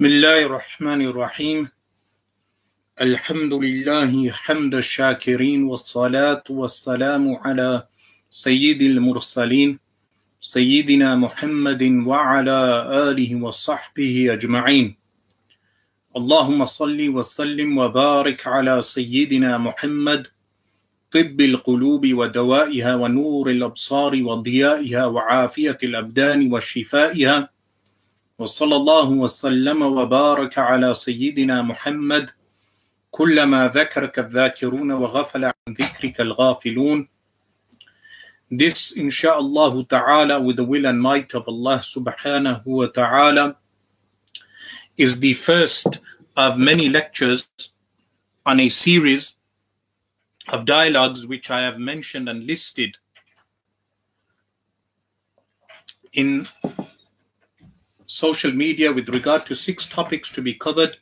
بسم الله الرحمن الرحيم. الحمد لله حمد الشاكرين والصلاة والسلام على سيد المرسلين سيدنا محمد وعلى آله وصحبه أجمعين. اللهم صل وسلم وبارك على سيدنا محمد طب القلوب ودوائها ونور الأبصار وضيائها وعافية الأبدان وشفائها. وصلى الله وسلم وبارك على سيدنا محمد كلما ذكرك الذاكرون وغفل عن ذكرك الغافلون This inshallah ta'ala with the will and might of Allah subhanahu wa ta'ala is the first of many lectures on a series of dialogues which I have mentioned and listed in social media with regard to six topics to be covered.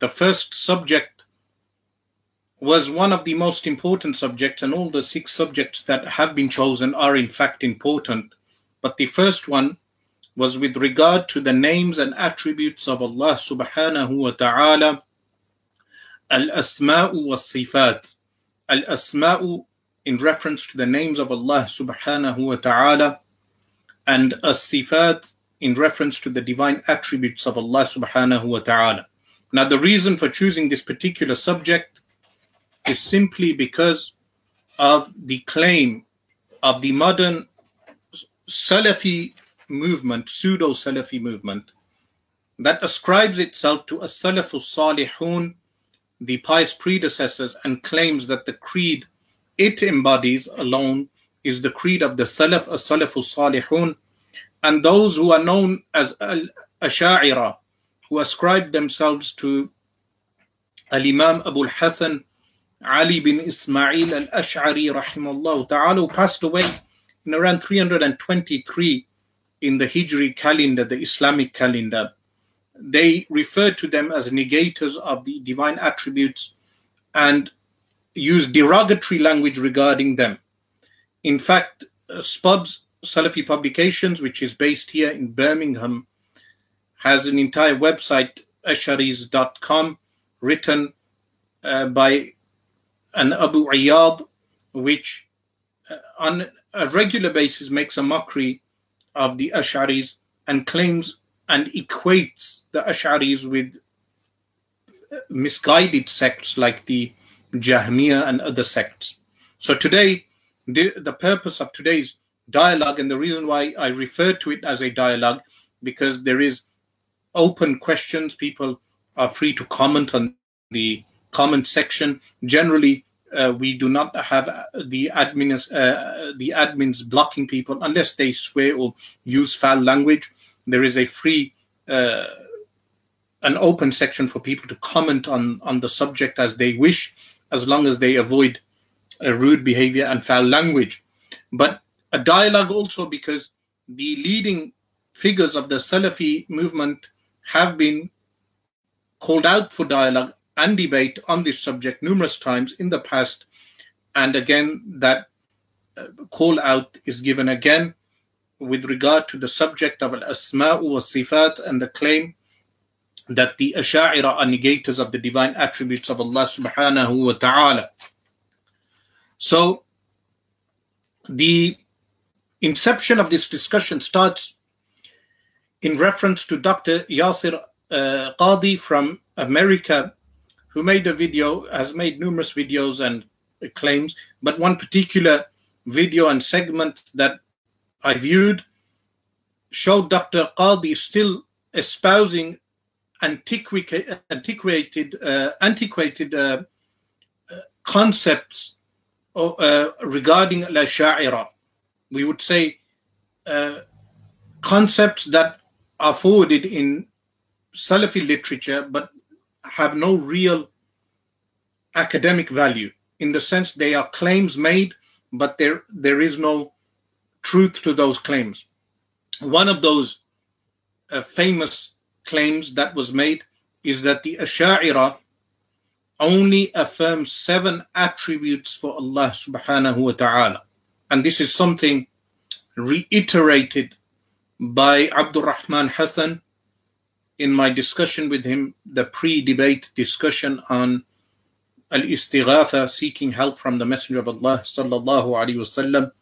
The first subject was one of the most important subjects, and all the six subjects that have been chosen are in fact important. But the first one was with regard to the names and attributes of Allah subhanahu wa ta'ala, al asma'u wa sifat. Al asma'u in reference to the names of Allah subhanahu wa ta'ala, and as sifat in reference to the divine attributes of Allah subhanahu wa ta'ala. Now, the reason for choosing this particular subject is simply because of the claim of the modern Salafi movement, pseudo Salafi movement, that ascribes itself to a Salafus Salihun, the pious predecessors, and claims that the creed it embodies alone is the creed of the Salaf, a Salafus Salihun, and those who are known as Al Asha'ira, who ascribe themselves to Al Imam Abu al Hasan Ali bin Ismail al Ash'ari, rahimahullah ta'ala, who passed away in around 323 in the Hijri calendar, the Islamic calendar. They refer to them as negators of the divine attributes and use derogatory language regarding them. In fact, uh, Spubs Salafi Publications, which is based here in Birmingham, has an entire website, asharis.com, written uh, by an Abu Iyad, which uh, on a regular basis makes a mockery of the Ash'aris and claims and equates the Ash'aris with misguided sects like the Jahmiya and other sects. So today, the, the purpose of today's dialogue and the reason why I refer to it as a dialogue, because there is open questions. People are free to comment on the comment section. Generally, uh, we do not have the admins uh, the admins blocking people unless they swear or use foul language. There is a free uh, an open section for people to comment on on the subject as they wish, as long as they avoid rude behavior and foul language. But a dialogue also because the leading figures of the Salafi movement have been called out for dialogue and debate on this subject numerous times in the past. And again, that uh, call out is given again with regard to the subject of al asma'u wa sifat and the claim that the Asha'ira are negators of the divine attributes of Allah subhanahu wa ta'ala. So, the inception of this discussion starts in reference to Dr. Yasir uh, Qadi from America, who made a video, has made numerous videos and claims, but one particular video and segment that I viewed showed Dr. Qadi still espousing antiqu- antiquated, uh, antiquated uh, uh concepts uh, regarding la sha'ira. We would say uh, concepts that are forwarded in Salafi literature, but have no real academic value in the sense they are claims made, but there there is no truth to those claims. One of those uh, famous claims that was made is that the Asha'ira only affirms seven attributes for Allah subhanahu wa ta'ala. And this is something reiterated by Abdul Rahman Hassan in my discussion with him, the pre debate discussion on al istighatha, seeking help from the Messenger of Allah, wasallam,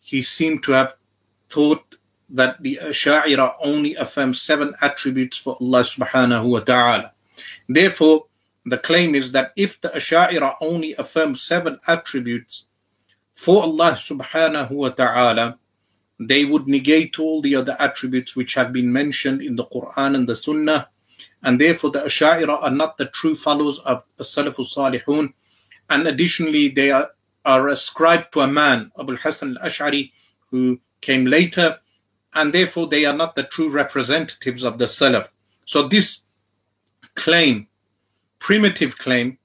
he seemed to have thought that the Asha'ira only affirm seven attributes for Allah subhanahu wa ta'ala. Therefore, the claim is that if the Asha'ira only affirm seven attributes for Allah subhanahu wa ta'ala, they would negate all the other attributes which have been mentioned in the Quran and the Sunnah, and therefore the Ash'ira are not the true followers of the Salafus Salihun, and additionally they are, are ascribed to a man, Abu Hassan al-Ash'ari, who came later, and therefore they are not the true representatives of the Salaf. So this claim, primitive claim,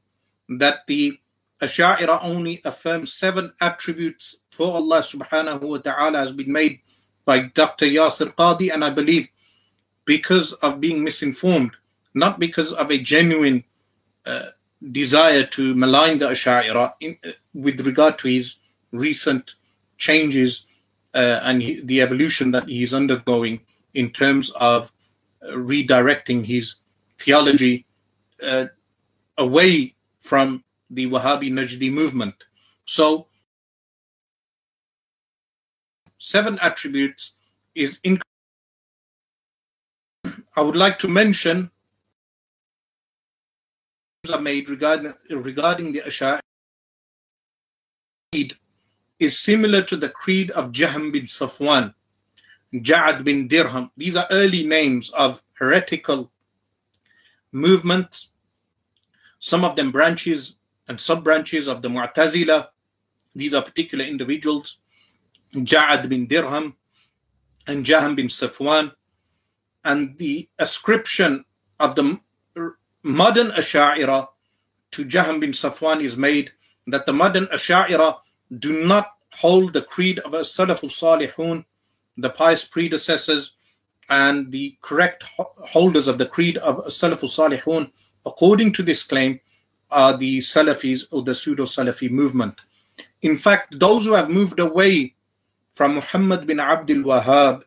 that the Ash'ira only affirms seven attributes for Allah subhanahu wa ta'ala has been made by Dr. Yasir Qadi, and I believe because of being misinformed, not because of a genuine uh, desire to malign the Ash'ira in, uh, with regard to his recent changes uh, and he, the evolution that he is undergoing in terms of uh, redirecting his theology uh, away from the Wahhabi Najdi movement. So, seven attributes is in. I would like to mention are made regarding regarding the Ash'ari is similar to the creed of Jahm bin Safwan, Ja'ad bin Dirham. These are early names of heretical movements, some of them branches and sub branches of the Mu'tazila. These are particular individuals, Ja'ad bin Dirham and Jahm bin Safwan. And the ascription of the modern Asha'ira to Jahm bin Safwan is made that the modern Asha'ira do not hold the creed of a Salaful Salihun, the pious predecessors, and the correct holders of the creed of Salaful Salihun. According to this claim, are the Salafis or the pseudo Salafi movement. In fact, those who have moved away from Muhammad bin Abdul Wahhab,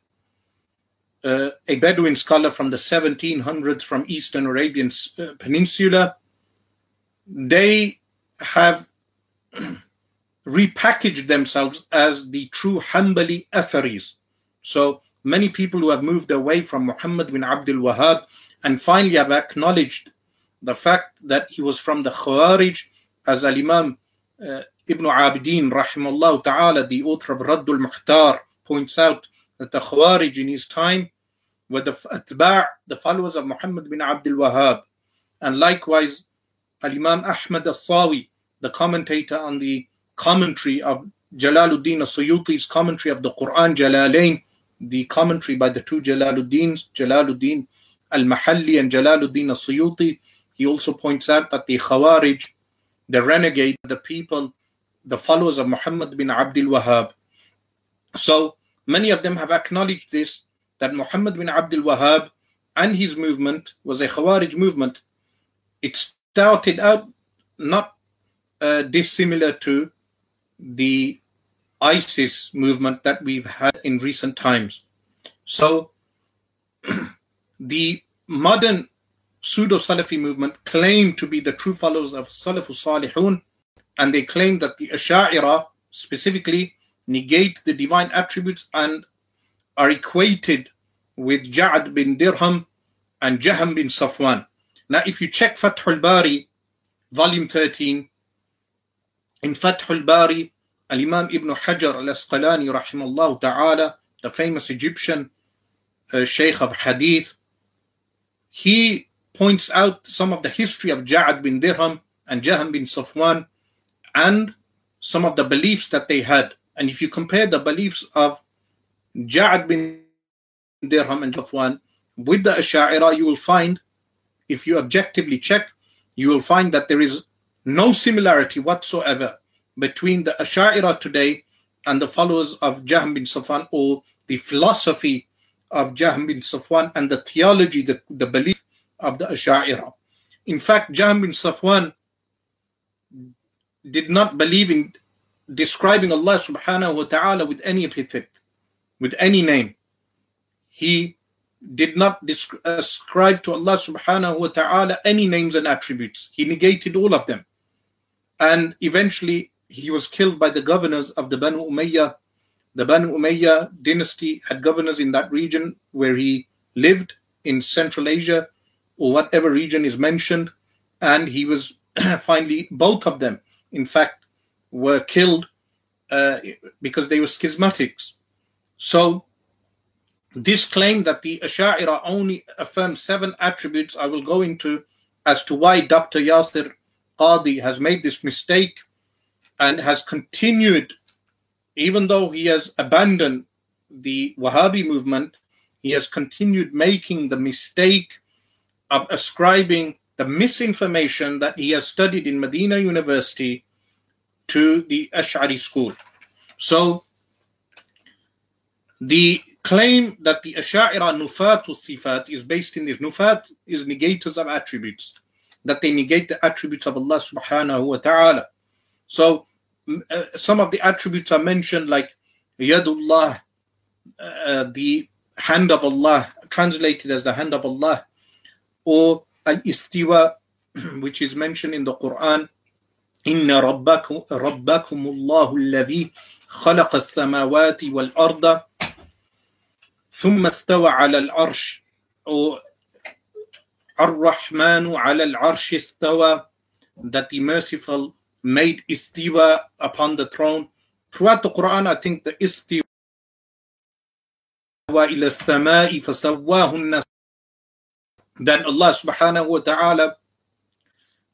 uh, a Bedouin scholar from the 1700s from Eastern Arabian uh, Peninsula, they have repackaged themselves as the true Hanbali Atharis. So many people who have moved away from Muhammad bin Abdul Wahhab and finally have acknowledged the fact that he was from the Khawarij, as Al Imam uh, Ibn Abidin, rahimahullah ta'ala, the author of Raddul Muhtar, points out that the Khawarij in his time were the atba' the followers of Muhammad bin Abdul Wahhab. And likewise, Al Imam Ahmad al Sawi, the commentator on the commentary of Jalaluddin al Suyuti's commentary of the Quran, Jalalain, the commentary by the two Jalaluddins, Jalaluddin al Mahalli and Jalaluddin al Suyuti, he also points out that the Khawarij, the renegade, the people, the followers of Muhammad bin Abdul Wahhab. So many of them have acknowledged this that Muhammad bin Abdul Wahhab and his movement was a Khawarij movement. It started out not uh, dissimilar to the ISIS movement that we've had in recent times. So the modern pseudo Salafi movement claim to be the true followers of Salafus Salihun, and they claim that the Asha'ira specifically negate the divine attributes and are equated with Ja'ad bin Dirham and Jaham bin Safwan. Now, if you check Fathul Bari, volume 13, in Fathul Bari, Al Imam Ibn Hajar al Asqalani, rahimahullah ta'ala, the famous Egyptian uh, Sheikh of Hadith, he points out some of the history of Ja'ad bin Dirham and Jahm bin Safwan and some of the beliefs that they had. And if you compare the beliefs of Ja'ad bin Dirham and Safwan with the Asha'ira, you will find, if you objectively check, you will find that there is no similarity whatsoever between the Asha'ira today and the followers of Jahm bin Safwan or the philosophy of Jahm bin Safwan and the theology, the, the belief of the Asha'ira. In fact, Jahm bin Safwan did not believe in describing Allah subhanahu wa ta'ala with any epithet, with any name. He did not ascribe to Allah subhanahu wa ta'ala any names and attributes. He negated all of them. And eventually he was killed by the governors of the Banu Umayyah. The Banu Umayyah dynasty had governors in that region where he lived in Central Asia or whatever region is mentioned. And he was finally, both of them, in fact, were killed uh, because they were schismatics. So this claim that the Asha'ira only affirm seven attributes, I will go into as to why Dr. Yasir Qadhi has made this mistake and has continued, even though he has abandoned the Wahhabi movement, he has continued making the mistake of ascribing the misinformation that he has studied in Medina University to the Ash'ari school. So, the claim that the Asha'ira Nufat Sifat is based in this. Nufat is negators of attributes, that they negate the attributes of Allah subhanahu wa ta'ala. So uh, some of the attributes are mentioned like Yadullah, uh, the hand of Allah, translated as the hand of Allah, or Al-Istiwa, which is mentioned in the Quran. إن ربكم ربكم الله الذي خلق السماوات والأرض ثم استوى على العرش الرحمن على العرش استوى that the merciful made istiwa upon the throne throughout the Quran I think the istiwa إلى السماء فسواهن then Allah subhanahu wa ta'ala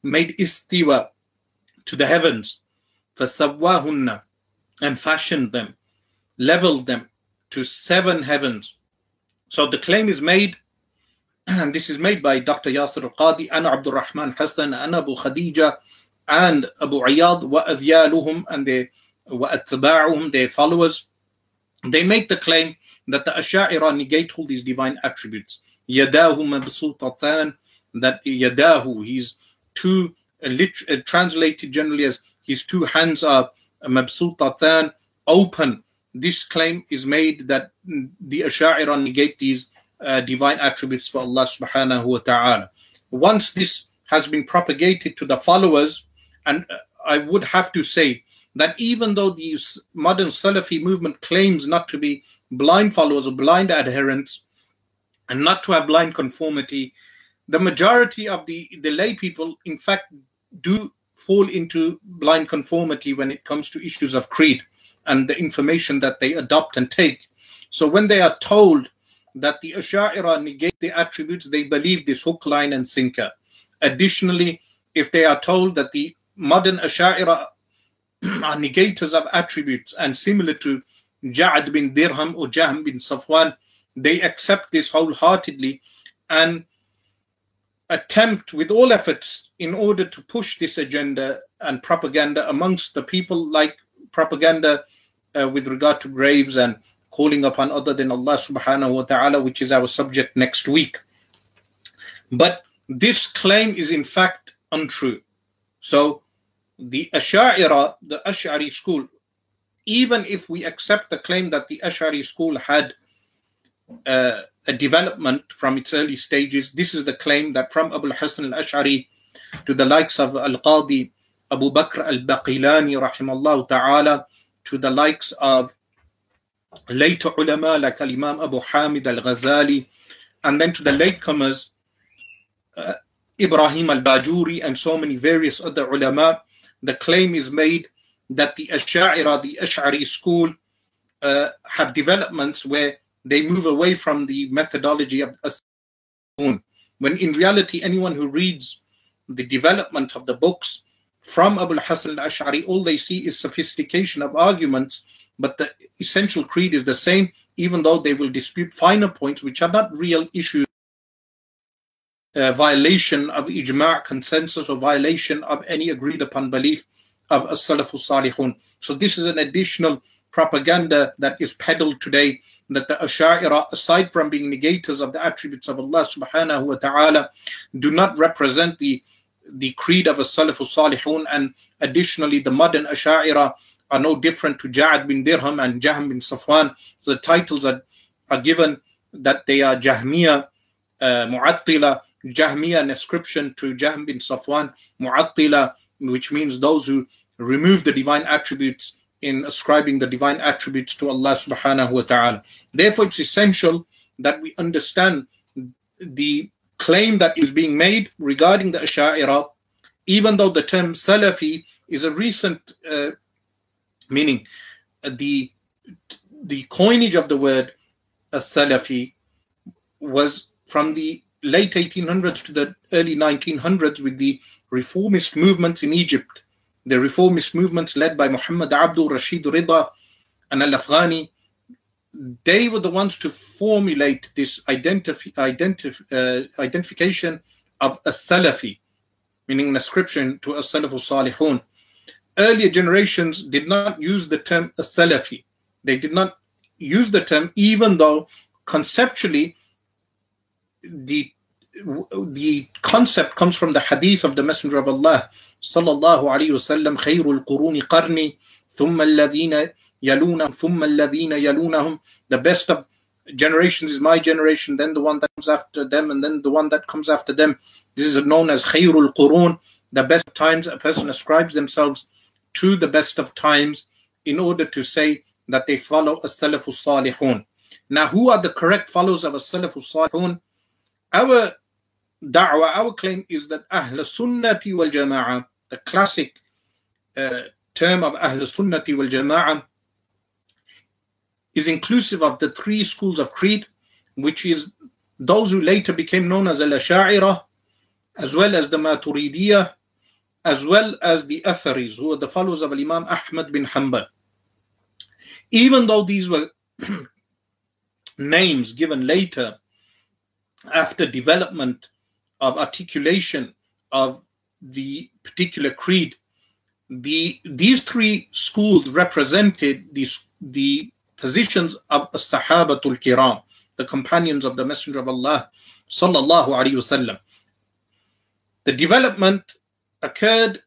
made istiwa to the heavens, fasawahunna, and fashioned them, leveled them to seven heavens. So the claim is made, and this is made by Dr. Yasir al-Qadi and Abdul Rahman Hassan and Abu Khadija and Abu Ayyad wa and they wa their followers. They make the claim that the Ash'ira negate all these divine attributes Yadahu mabsutatan, that yadahu, he's two, uh, uh, translated generally as his two hands are mabsutatan, open this claim is made that the Asha'ira negate these uh, divine attributes for Allah subhanahu wa ta'ala. Once this has been propagated to the followers, and uh, I would have to say that even though the modern Salafi movement claims not to be blind followers or blind adherents and not to have blind conformity, the majority of the, the lay people, in fact, do fall into blind conformity when it comes to issues of creed and the information that they adopt and take. So when they are told that the Asha'ira negate the attributes, they believe this hook, line, and sinker. Additionally, if they are told that the modern Asha'ira are negators of attributes and similar to Ja'ad bin Dirham or Jahm bin Safwan, they accept this wholeheartedly and attempt with all efforts in order to push this agenda and propaganda amongst the people like propaganda uh, with regard to graves and calling upon other than Allah subhanahu wa ta'ala, which is our subject next week. But this claim is in fact untrue. So the Ash'ari, the Ash'ari school, even if we accept the claim that the Ash'ari school had uh, a development from its early stages, this is the claim that from Abu Hassan al-Ash'ari to the likes of Al-Qadi Abu Bakr al-Baqilani rahimahullah ta'ala, to the likes of later ulama like Imam Abu Hamid al Ghazali, and then to the latecomers, uh, Ibrahim al Bajuri, and so many various other ulama. The claim is made that the Ash'ari, the Ash'ari school, uh, have developments where they move away from the methodology of when in reality anyone who reads the development of the books from Abu Hasan al-Ash'ari, all they see is sophistication of arguments, but the essential creed is the same, even though they will dispute finer points, which are not real issues, uh, violation of ijma' consensus or violation of any agreed upon belief of as-salafu salihun. So this is an additional propaganda that is peddled today that the Asha'ira, aside from being negators of the attributes of Allah subhanahu wa ta'ala, do not represent the the creed of a Salafus Salihun, and additionally, the modern Asha'ira are no different to Ja'ad bin Dirham and Jahm bin Safwan. The titles are, are given that they are Jahmiya, uh, Mu'attila, Jahmiya, an ascription to Jahm bin Safwan, Mu'attila, which means those who remove the divine attributes in ascribing the divine attributes to Allah subhanahu wa ta'ala. Therefore, it's essential that we understand the claim that is being made regarding the Asha'ira, even though the term Salafi is a recent uh, meaning, uh, the the coinage of the word Salafi was from the late 1800s to the early 1900s with the reformist movements in Egypt. The reformist movements led by Muhammad Abduh Rashid Rida and Al Afghani, they were the ones to formulate this identif- identif- uh, identification of a Salafi, meaning an ascription to a Salafu Salihun. Earlier generations did not use the term a Salafi. They did not use the term, even though conceptually the the concept comes from the hadith of the Messenger of Allah sallallahu alayhi wasallam khairul quruni qarni thumma alladhina yaluna thumma alladhina yalunahum. The best of generations is my generation then the one that comes after them and then the one that comes after them. This is known as khairul qurun the best times a person ascribes themselves to the best of times in order to say that they follow as-salafus salihun. Now who are the correct followers of as-salafus salihun? Our our claim is that Ahl Sunnati wal Jama'ah, the classic uh, term of Ahl Sunnati wal Jama'ah, is inclusive of the three schools of creed, which is those who later became known as al Asha'ira, as well as the Maturidiyah, as well as the Atharis, who are the followers of Imam Ahmad bin Hanbal. Even though these were names given later after development of articulation of the particular creed, the these three schools represented the, the positions of the Sahabatul Kiram, the companions of the Messenger of Allah, sallallahu alaihi wasallam. The development occurred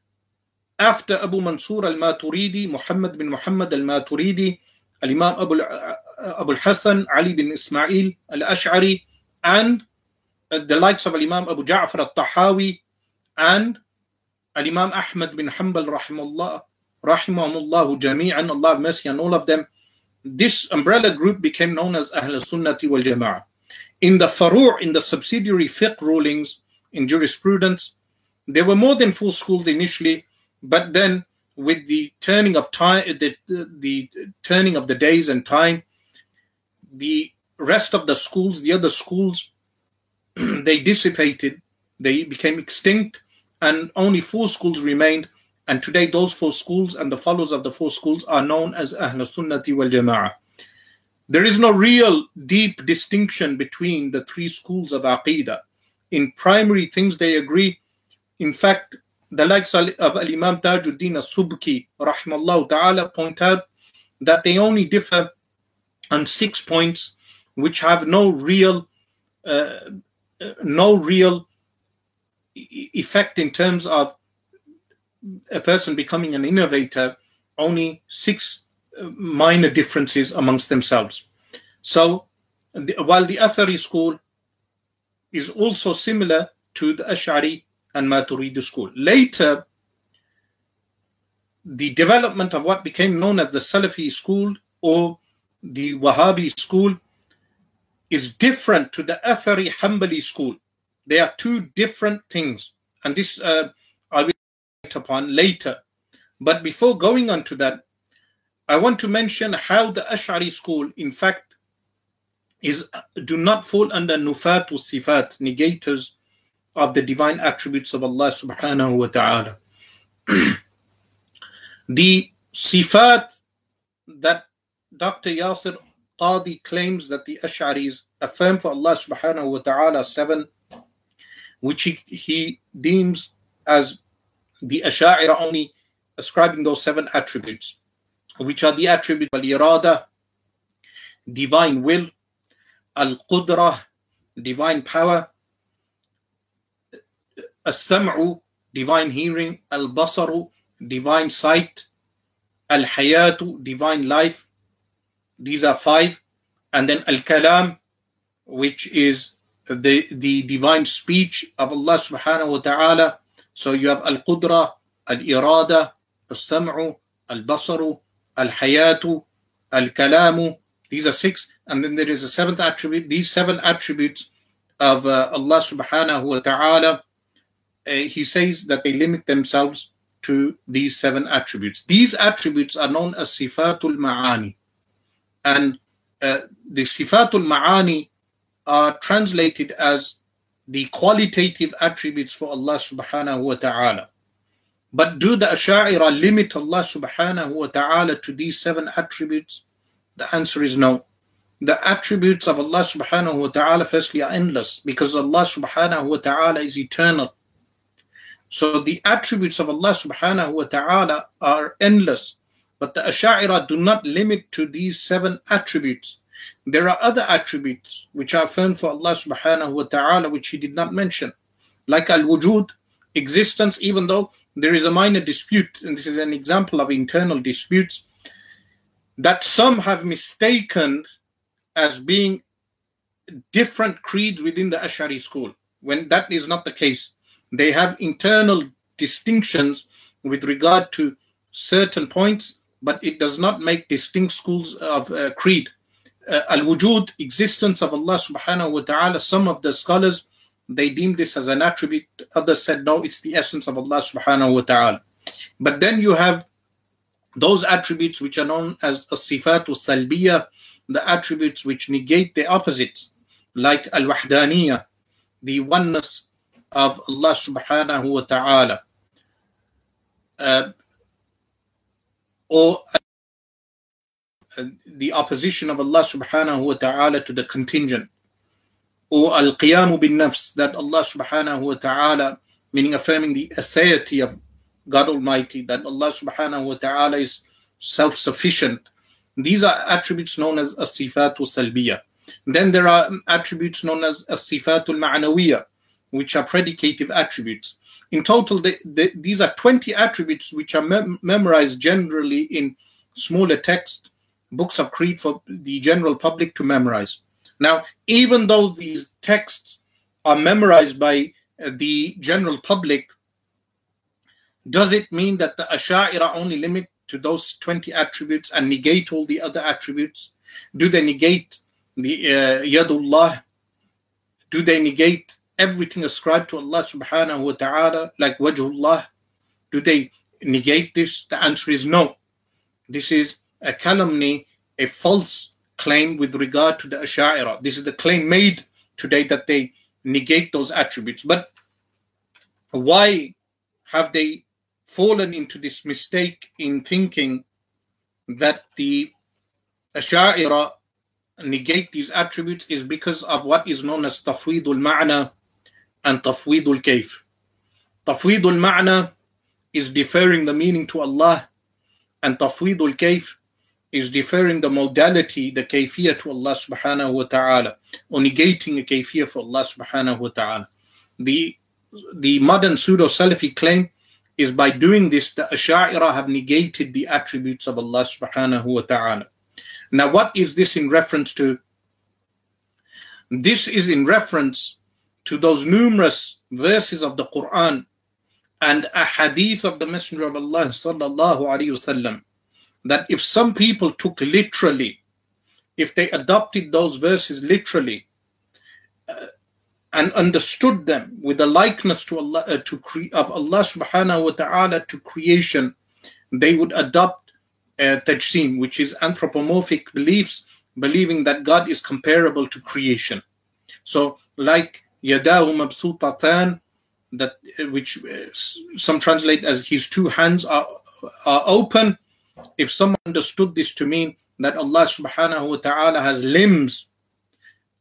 after Abu Mansur al-Maturidi, Muhammad bin Muhammad al-Maturidi, al-Imam Abu, uh, Abu al-Hasan, Ali bin Ismail al-Ash'ari, and the likes of Imam Abu Ja'far al-Tahawi and Imam Ahmad bin Hanbal rahimahullah, rahimahumullah jami'an, Allah have mercy on all of them. This umbrella group became known as Ahl Sunnati wal Jama'ah. In the faru' in the subsidiary fiqh rulings in jurisprudence, there were more than four schools initially, but then with the turning of time, uh, the, the, the turning of the days and time, the rest of the schools, the other schools, they dissipated, they became extinct, and only four schools remained. And today, those four schools and the followers of the four schools are known as Ahl Sunnati wal Jama'ah. There is no real deep distinction between the three schools of Aqidah. In primary things, they agree. In fact, the likes of Imam Tajuddin as-Subki, rahmallahu ta'ala, point out that they only differ on six points which have no real uh, no real effect in terms of a person becoming an innovator, only six uh, minor differences amongst themselves. So, while the Athari school is also similar to the Ash'ari and Maturidi school, later the development of what became known as the Salafi school or the Wahhabi school is different to the Athari Hanbali school. They are two different things, and this uh, I will touch upon later. But before going on to that, I want to mention how the Ash'ari school, in fact, is do not fall under nufat or sifat, negators of the divine attributes of Allah subhanahu wa ta'ala. the sifat that Dr. Yasir Qadi claims that the Ash'aris affirm for Allah subhanahu wa ta'ala seven, which he, he deems as the Ash'ari only ascribing those seven attributes, which are the attributes of al-irada, divine will, al-qudrah, divine power, al-sam'u, divine hearing, al-basaru, divine sight, al-hayatu, divine life, these are five. And then Al Kalam, which is the, the divine speech of Allah subhanahu wa ta'ala. So you have al-qudra, al-irada, al-sam'u, al-basaru, al-hayatu, al-kalamu. These are six. And then there is a seventh attribute. These seven attributes of uh, Allah subhanahu wa ta'ala, uh, he says that they limit themselves to these seven attributes. These attributes are known as sifatul ma'ani. And uh, the sifatul ma'ani are translated as the qualitative attributes for Allah subhanahu wa ta'ala. But do the Asha'ira limit Allah subhanahu wa ta'ala to these seven attributes? The answer is no. The attributes of Allah subhanahu wa ta'ala firstly are endless because Allah subhanahu wa ta'ala is eternal. So the attributes of Allah subhanahu wa ta'ala are endless. But the Asha'ira do not limit to these seven attributes. There are other attributes which are affirmed for Allah subhanahu wa ta'ala which He did not mention. Like al-wujud, existence, even though there is a minor dispute, and this is an example of internal disputes, that some have mistaken as being different creeds within the Ash'ari school, when that is not the case. They have internal distinctions with regard to certain points, but it does not make distinct schools of uh, creed uh, al-wujud, existence of Allah subhanahu wa ta'ala, some of the scholars, they deem this as an attribute. Others said, no, it's the essence of Allah subhanahu wa ta'ala. But then you have those attributes which are known as as-sifatu salbiya, the attributes which negate the opposites, like al-wahdaniyah, the oneness of Allah subhanahu wa ta'ala. Uh, or uh, the opposition of Allah subhanahu wa ta'ala to the contingent. Or al qiyamu bin nafs, that Allah subhanahu wa ta'ala, meaning affirming the aseity of God Almighty, that Allah subhanahu wa ta'ala is self sufficient. These are attributes known as as-sifatul salbiya. Then there are attributes known as as-sifatul ma'nawiyya, which are predicative attributes. In total, the, the, these are 20 attributes which are mem- memorized generally in smaller text books of creed for the general public to memorize. Now, even though these texts are memorized by uh, the general public, does it mean that the Asha'ira only limit to those 20 attributes and negate all the other attributes? Do they negate the uh, Yadullah? Do they negate everything ascribed to Allah subhanahu wa ta'ala, like Wajhullah? Do they negate this? The answer is no. This is a calumny, a false claim with regard to the Asha'ira. This is the claim made today that they negate those attributes. But why have they fallen into this mistake in thinking that the Asha'ira negate these attributes is because of what is known as tafweedul ma'na and tafweedul kayf. Tafweedul ma'na is deferring the meaning to Allah and tafweedul kayf is deferring the modality, the kayfiyah to Allah subhanahu wa ta'ala, or negating a kayfiyah for Allah subhanahu wa ta'ala. The, the modern pseudo Salafi claim is by doing this, the Asha'ira have negated the attributes of Allah subhanahu wa ta'ala. Now, what is this in reference to? This is in reference to those numerous verses of the Quran and a hadith of the Messenger of Allah sallallahu wasallam that if some people took literally, if they adopted those verses literally uh, and understood them with the likeness to Allah uh, to cre- of Allah subhanahu wa ta'ala to creation, they would adopt uh, tajsim, which is anthropomorphic beliefs, believing that God is comparable to creation. So, like yadahu mabsutatan that which uh, some translate as his two hands are, are open. If someone understood this to mean that Allah subhanahu wa ta'ala has limbs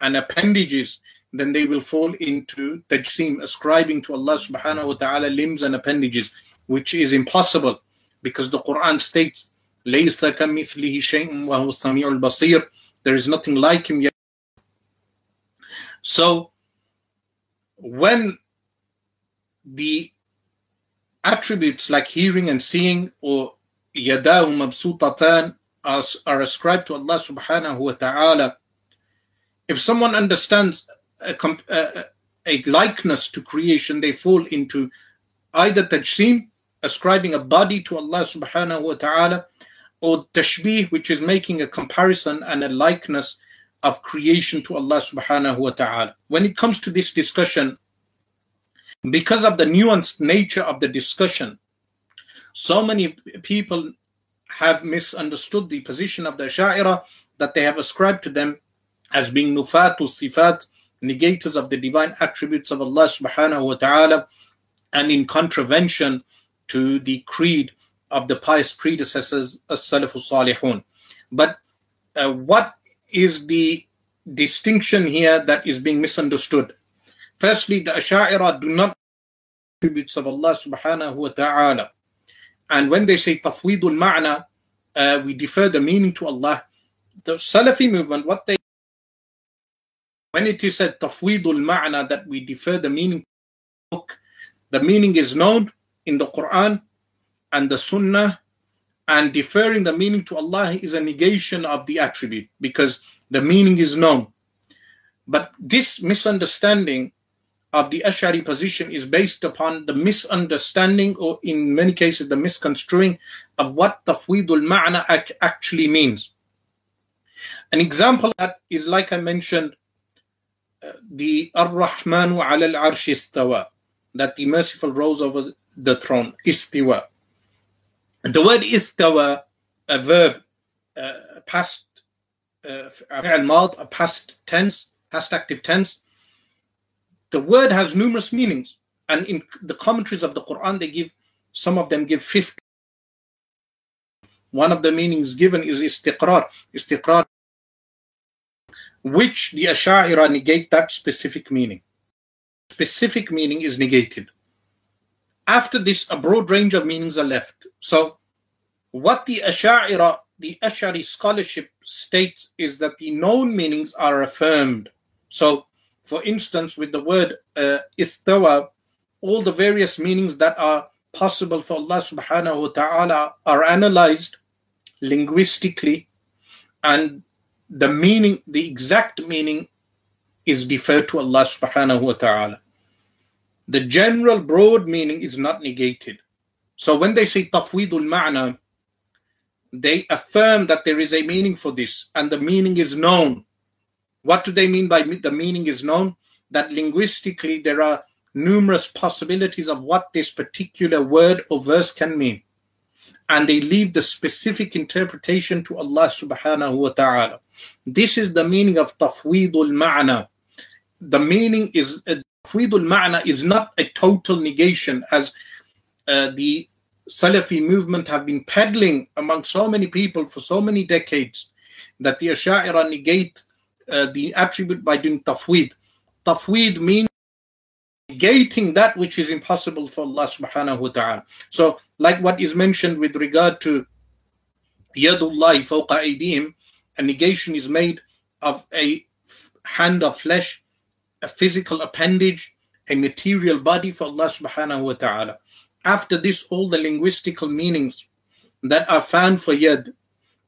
and appendages then they will fall into tajseem ascribing to Allah subhanahu wa ta'ala limbs and appendages which is impossible because the Quran states laysa kamithlihi shay'un wa huwa samiul basir. There is nothing like him yet. So when the attributes like hearing and seeing or yadahu mabsutatan are ascribed to Allah subhanahu wa ta'ala, If someone understands a, a, a likeness to creation, they fall into either tajsim, ascribing a body to Allah subhanahu wa ta'ala, or tashbih, which is making a comparison and a likeness of creation to Allah subhanahu wa ta'ala. When it comes to this discussion, because of the nuanced nature of the discussion, so many people have misunderstood the position of the Asha'ira that they have ascribed to them as being nufatu sifat, negators of the divine attributes of Allah subhanahu wa ta'ala, and in contravention to the creed of the pious predecessors, as-salafus salihun. But uh, what is the distinction here that is being misunderstood? Firstly, the Asha'ira do not attributes of Allah subhanahu wa ta'ala. And when they say tafweedul ma'na, uh, we defer the meaning to Allah. The Salafi movement, what they when it is said tafweedul ma'na that we defer the meaning the meaning is known in the Quran and the Sunnah, and deferring the meaning to Allah is a negation of the attribute because the meaning is known. But this misunderstanding of the Ash'ari position is based upon the misunderstanding or in many cases the misconstruing of what tafweedul ma'na actually means. An example that is like I mentioned uh, the Ar-Rahmanu ala al-arsh istawa that the merciful rose over the throne istiwa. The word istawa, a verb, uh, past uh, a past tense, past active tense, the word has numerous meanings, and in the commentaries of the Quran, they give some of them give 50. One of the meanings given is istiqrar, istiqrar, which the Asha'ira negate that specific meaning. Specific meaning is negated. After this, a broad range of meanings are left. So, what the Asha'ira, the Ash'ari scholarship states is that the known meanings are affirmed. So, for instance, with the word uh, istawa, all the various meanings that are possible for Allah subhanahu wa ta'ala are analyzed linguistically and the meaning, the exact meaning is deferred to Allah subhanahu wa ta'ala. The general broad meaning is not negated. So when they say tafweedul ma'na, they affirm that there is a meaning for this and the meaning is known. What do they mean by the meaning is known? That linguistically there are numerous possibilities of what this particular word or verse can mean. And they leave the specific interpretation to Allah subhanahu wa ta'ala. This is the meaning of tafweedul ma'na. The meaning is uh, tafweedul ma'na is not a total negation as uh, the Salafi movement have been peddling among so many people for so many decades that the Asha'ira negate uh, the attribute by doing tafweed. Tafweed means negating that which is impossible for Allah subhanahu wa ta'ala. So, like what is mentioned with regard to Yadullah fawqa aydihim, a negation is made of a hand of flesh, a physical appendage, a material body for Allah subhanahu wa ta'ala. After this, all the linguistical meanings that are found for yad,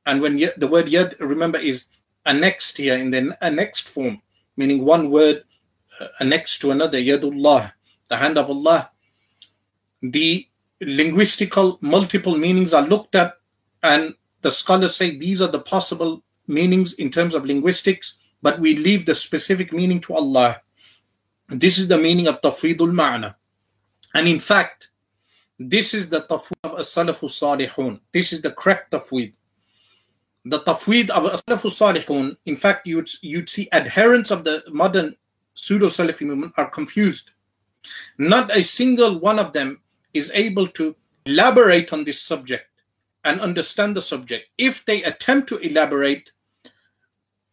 and when yad, the word yad, remember, is annexed here in the annexed form, meaning one word uh, annexed to another, Yadullah, the hand of Allah. The linguistical multiple meanings are looked at, and the scholars say these are the possible meanings in terms of linguistics, but we leave the specific meaning to Allah. This is the meaning of tafweedul ma'na. And in fact, this is the tafweed of as-salafu salihun. This is the correct tafweed the tafweed of Salafu Salihun, in fact, you'd, you'd see adherents of the modern pseudo Salafi movement are confused. Not a single one of them is able to elaborate on this subject and understand the subject. If they attempt to elaborate,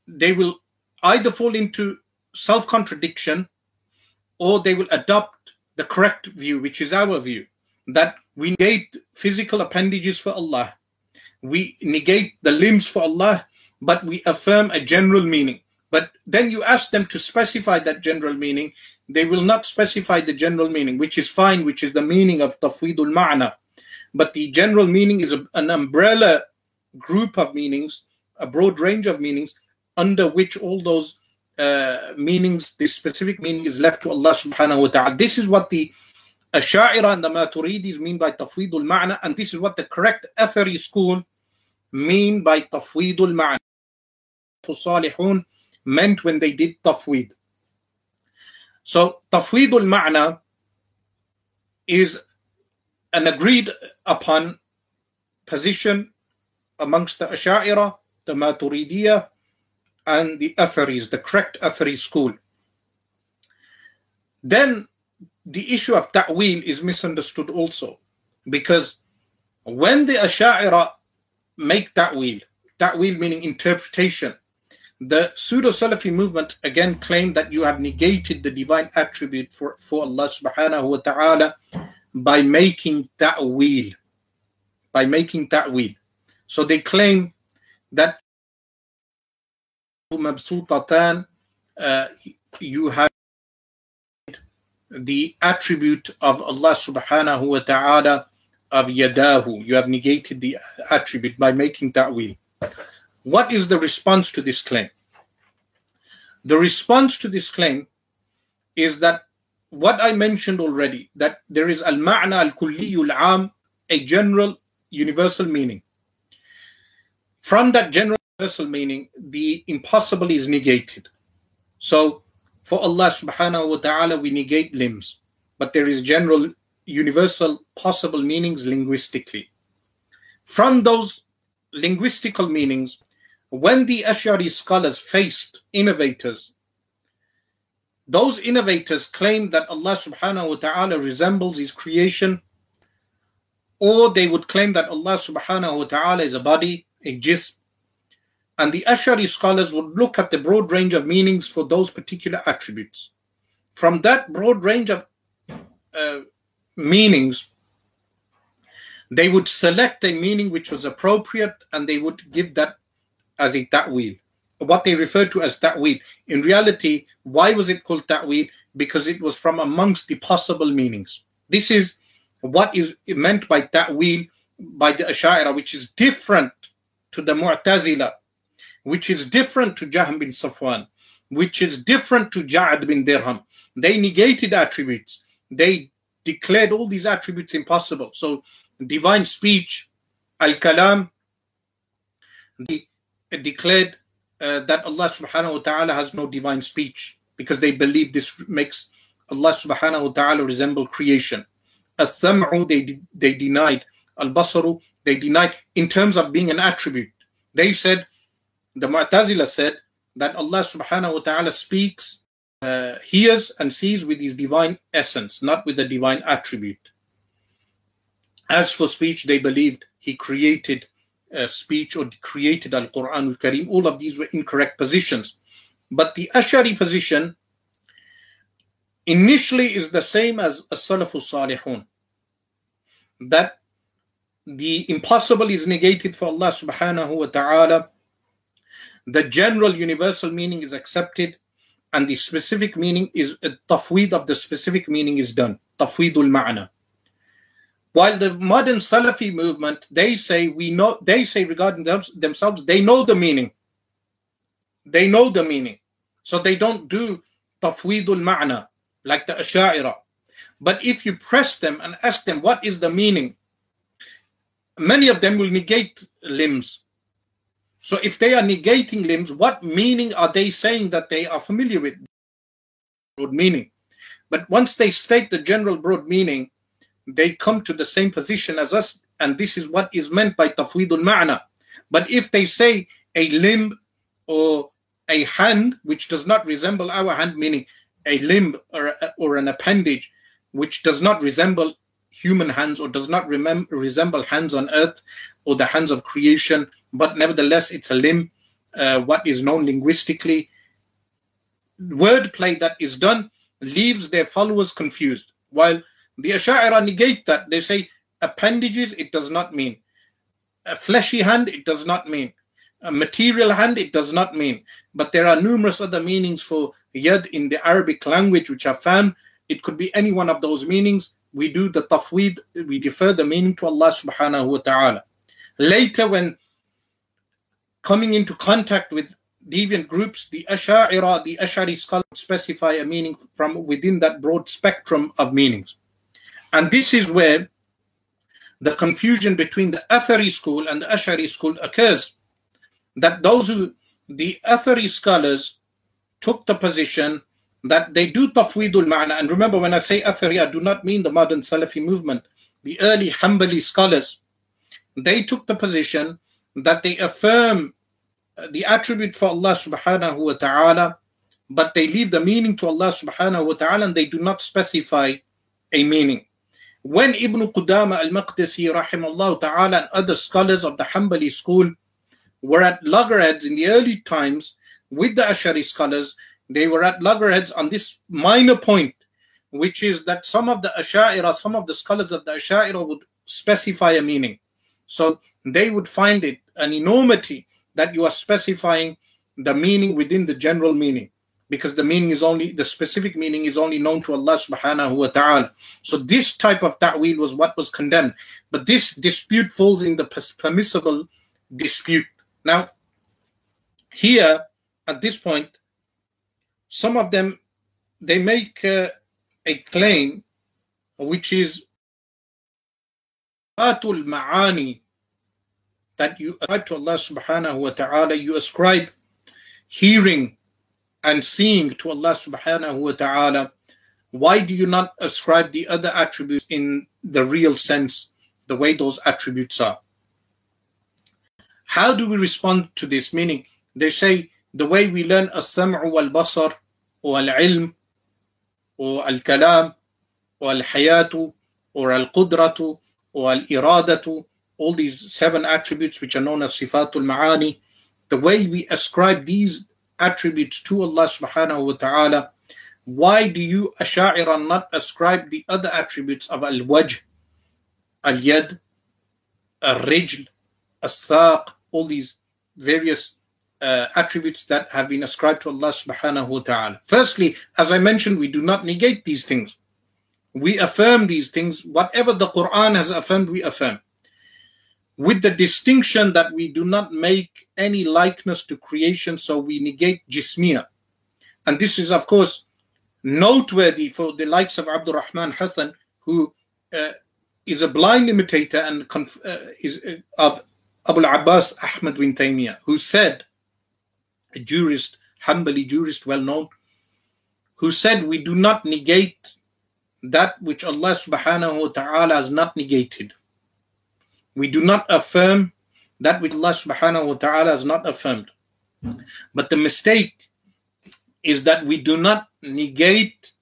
they will either fall into self contradiction or they will adopt the correct view, which is our view, that we negate physical appendages for Allah we negate the limbs for Allah, but we affirm a general meaning. But then you ask them to specify that general meaning, they will not specify the general meaning, which is fine, which is the meaning of tafweedul ma'na. But the general meaning is a, an umbrella group of meanings, a broad range of meanings, under which all those uh, meanings, the specific meaning is left to Allah subhanahu wa ta'ala. This is what the Asha'ira and the Maturidis mean by Tafweedul Ma'na, and this is what the correct Athari school mean by Tafweedul Ma'na. Salihun meant when they did Tafweed. So Tafweedul Ma'na is an agreed upon position amongst the Asha'ira, the Maturidiyah, and the Atharis, the correct Athari school. Then the issue of ta'wil is misunderstood also because when the Asha'ira make ta'wil, ta'wil meaning interpretation, the pseudo Salafi movement again claim that you have negated the divine attribute for, for Allah subhanahu wa ta'ala by making ta'wil. By making ta'wil. So they claim that uh, you have the attribute of Allah subhanahu wa ta'ala of yadahu. You have negated the attribute by making ta'wil. What is the response to this claim? The response to this claim is that what I mentioned already, that there is al-ma'na al-kulliyu al-am, a general universal meaning. From that general universal meaning, the impossible is negated. So for Allah subhanahu wa ta'ala, we negate limbs, but there is general universal possible meanings linguistically. From those linguistical meanings, when the Ash'ari scholars faced innovators, those innovators claimed that Allah subhanahu wa ta'ala resembles his creation, or they would claim that Allah subhanahu wa ta'ala is a body, a and the Ash'ari scholars would look at the broad range of meanings for those particular attributes. From that broad range of uh, meanings, they would select a meaning which was appropriate and they would give that as a ta'wil, what they refer to as ta'wil. In reality, why was it called ta'wil? Because it was from amongst the possible meanings. This is what is meant by ta'wil by the Ash'ira, which is different to the Mu'tazila, which is different to Jahm bin Safwan, which is different to Ja'ad bin Dirham. They negated attributes. They declared all these attributes impossible. So divine speech, al-kalam, they declared uh, that Allah subhanahu wa ta'ala has no divine speech because they believe this makes Allah subhanahu wa ta'ala resemble creation. As-sam'u, they, they denied. Al-basaru, they denied in terms of being an attribute. They said, the Mu'tazila said that Allah subhanahu wa ta'ala speaks uh, hears and sees with his divine essence, not with the divine attribute. As for speech, they believed he created uh, speech or created Al Quran al Kareem. All of these were incorrect positions. But the Ashari position initially is the same as a Salafus Salihun. That the impossible is negated for Allah subhanahu wa ta'ala. The general universal meaning is accepted and the specific meaning is a tafweed of the specific meaning is done. Tafweedul ma'na. While the modern salafi movement they say we know they say regarding them, themselves they know the meaning. They know the meaning. So they don't do tafweedul ma'na like the asha'ira. But if you press them and ask them what is the meaning many of them will negate limbs so if they are negating limbs, what meaning are they saying that they are familiar with? Broad meaning. But once they state the general broad meaning, they come to the same position as us, and this is what is meant by tafweedul ma'na. But if they say a limb or a hand which does not resemble our hand, meaning a limb or, or an appendage which does not resemble human hands or does not remem- resemble hands on earth or the hands of creation, but nevertheless it's a limb, uh, what is known linguistically. Wordplay that is done leaves their followers confused. While the Asha'ira negate that, they say appendages, it does not mean. A fleshy hand, it does not mean. A material hand, it does not mean. But there are numerous other meanings for yad in the Arabic language which are found. It could be any one of those meanings. We do the tafweed, we defer the meaning to Allah subhanahu wa ta'ala. Later, when coming into contact with deviant groups, the Ash'ira, the Ash'ari scholars specify a meaning from within that broad spectrum of meanings. And this is where the confusion between the Athari school and the Ash'ari school occurs. That those who, the Athari scholars, took the position that they do tafwidul ma'na. And remember, when I say Athari, I do not mean the modern Salafi movement. The early Hanbali scholars, they took the position that they affirm uh, the attribute for Allah subhanahu wa ta'ala, but they leave the meaning to Allah subhanahu wa ta'ala and they do not specify a meaning. When Ibn Qudama al-Maqdisi rahimahullah ta'ala and other scholars of the Hanbali school were at loggerheads in the early times with the Ashari scholars, they were at loggerheads on this minor point, which is that some of the Asha'ira, some of the scholars of the Asha'ira would specify a meaning. So they would find it an enormity that you are specifying the meaning within the general meaning because the meaning is only the specific meaning is only known to Allah subhanahu wa ta'ala. So this type of ta'wil was what was condemned. But this dispute falls in the permissible dispute. Now, here at this point, some of them they make uh, a claim which is atul ma'ani that you ascribe to Allah subhanahu wa ta'ala, you ascribe hearing and seeing to Allah subhanahu wa ta'ala. Why do you not ascribe the other attributes in the real sense, the way those attributes are? How do we respond to this? Meaning, they say the way we learn as-sam'u wal-basar or al-ilm or al-kalam or al-hayatu or al-qudratu or al-iradatu all these seven attributes which are known as sifatul ma'ani, the way we ascribe these attributes to Allah subhanahu wa ta'ala, why do you Asha'ira not ascribe the other attributes of al-wajh, al-yad, al-rijl, al-saq, all these various uh, attributes that have been ascribed to Allah subhanahu wa ta'ala. Firstly, as I mentioned, we do not negate these things. We affirm these things. Whatever the Quran has affirmed, we affirm with the distinction that we do not make any likeness to creation, so we negate jismiya. And this is, of course, noteworthy for the likes of Abdurrahman Hassan, who uh, is a blind imitator and conf- uh, is uh, of Abu Abbas Ahmad bin Taymiyyah, who said, a jurist, Hanbali jurist, well known, who said, We do not negate that which Allah subhanahu wa ta'ala has not negated. We do not affirm that which Allah subhanahu wa ta'ala has not affirmed. But the mistake is that we do not negate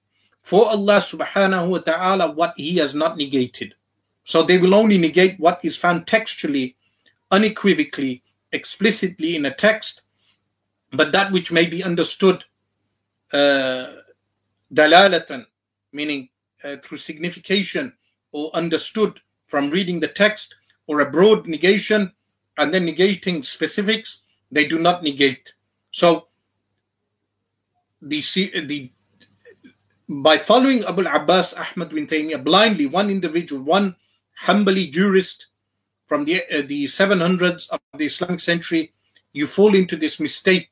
for Allah subhanahu wa ta'ala what He has not negated. So they will only negate what is found textually, unequivocally, explicitly in a text, but that which may be understood uh, dalalatan, meaning uh, through signification or understood from reading the text, or a broad negation and then negating specifics, they do not negate. So the the by following Abu Abbas Ahmad bin Taymiyyah blindly, one individual, one Hanbali jurist from the uh, the 700s of the Islamic century, you fall into this mistake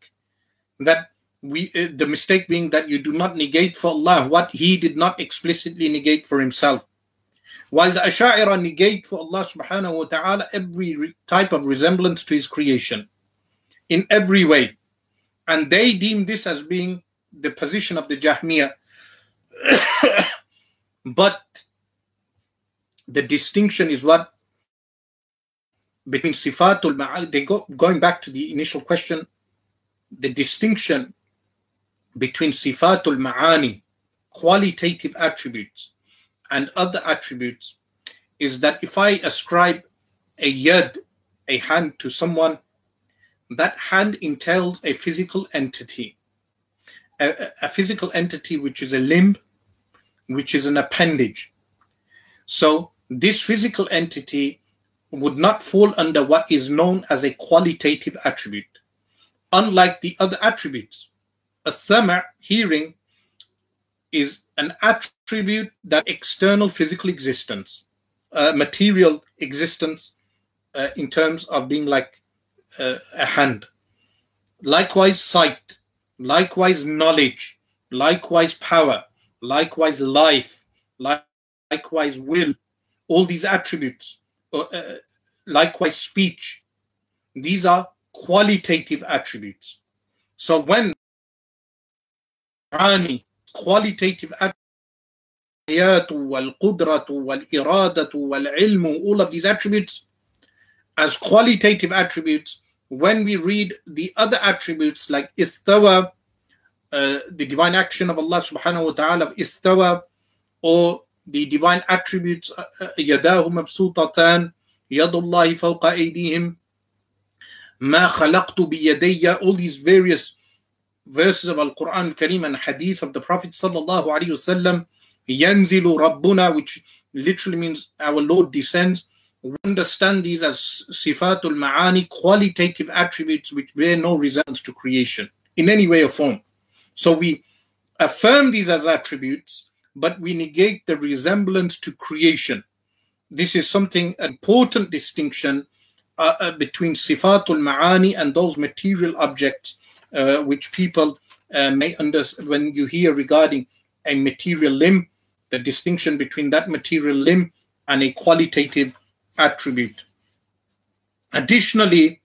that we uh, the mistake being that you do not negate for Allah what He did not explicitly negate for Himself. While the Asha'ira negate for Allah subhanahu wa ta'ala every type of resemblance to His creation in every way. And they deem this as being the position of the Jahmiyyah. but the distinction is what between sifatul ma'ani, they go going back to the initial question, the distinction between sifatul ma'ani, qualitative attributes, and other attributes is that if I ascribe a yad, a hand to someone, that hand entails a physical entity, a, a, physical entity which is a limb, which is an appendage. So this physical entity would not fall under what is known as a qualitative attribute, unlike the other attributes. A sama, hearing, is an attribute that external physical existence, uh, material existence, uh, in terms of being like uh, a hand. likewise sight, likewise knowledge, likewise power, likewise life, likewise will, all these attributes, uh, uh, likewise speech. These are qualitative attributes. So when qualitative attributes, والقدرة والإرادة والعلم, all of these attributes as qualitative attributes. When we read the other attributes like istawa, uh, the divine action of Allah subhanahu wa ta'ala, istawa, or the divine attributes, يداه مبسوطتان يد الله فوق أيديهم ما خلقت بيدي all these various verses of Al Quran Kareem and Hadith of the Prophet sallallahu alaihi wasallam, Yanzilu Rabbuna, which literally means our Lord descends. We understand these as sifatul ma'ani, qualitative attributes which bear no resemblance to creation in any way or form. So we affirm these as attributes, but we negate the resemblance to creation. This is something important distinction uh, uh, between sifatul ma'ani and those material objects uh, which people uh, may understand when you hear regarding a material limb, the distinction between that material limb and a qualitative attribute. Additionally,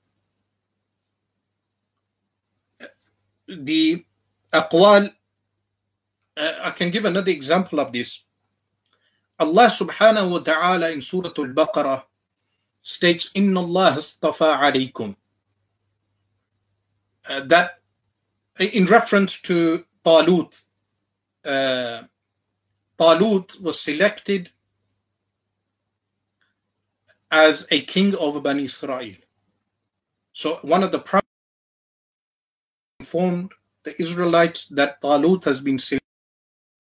the aqwal, uh, I can give another example of this. Allah subhanahu wa ta'ala in Surah Al-Baqarah states, Inna Allah istafa alaykum. Uh, that in reference to Talut, uh, Talut was selected as a king over Bani Israel. So one of the prophets informed the Israelites that Talut has been selected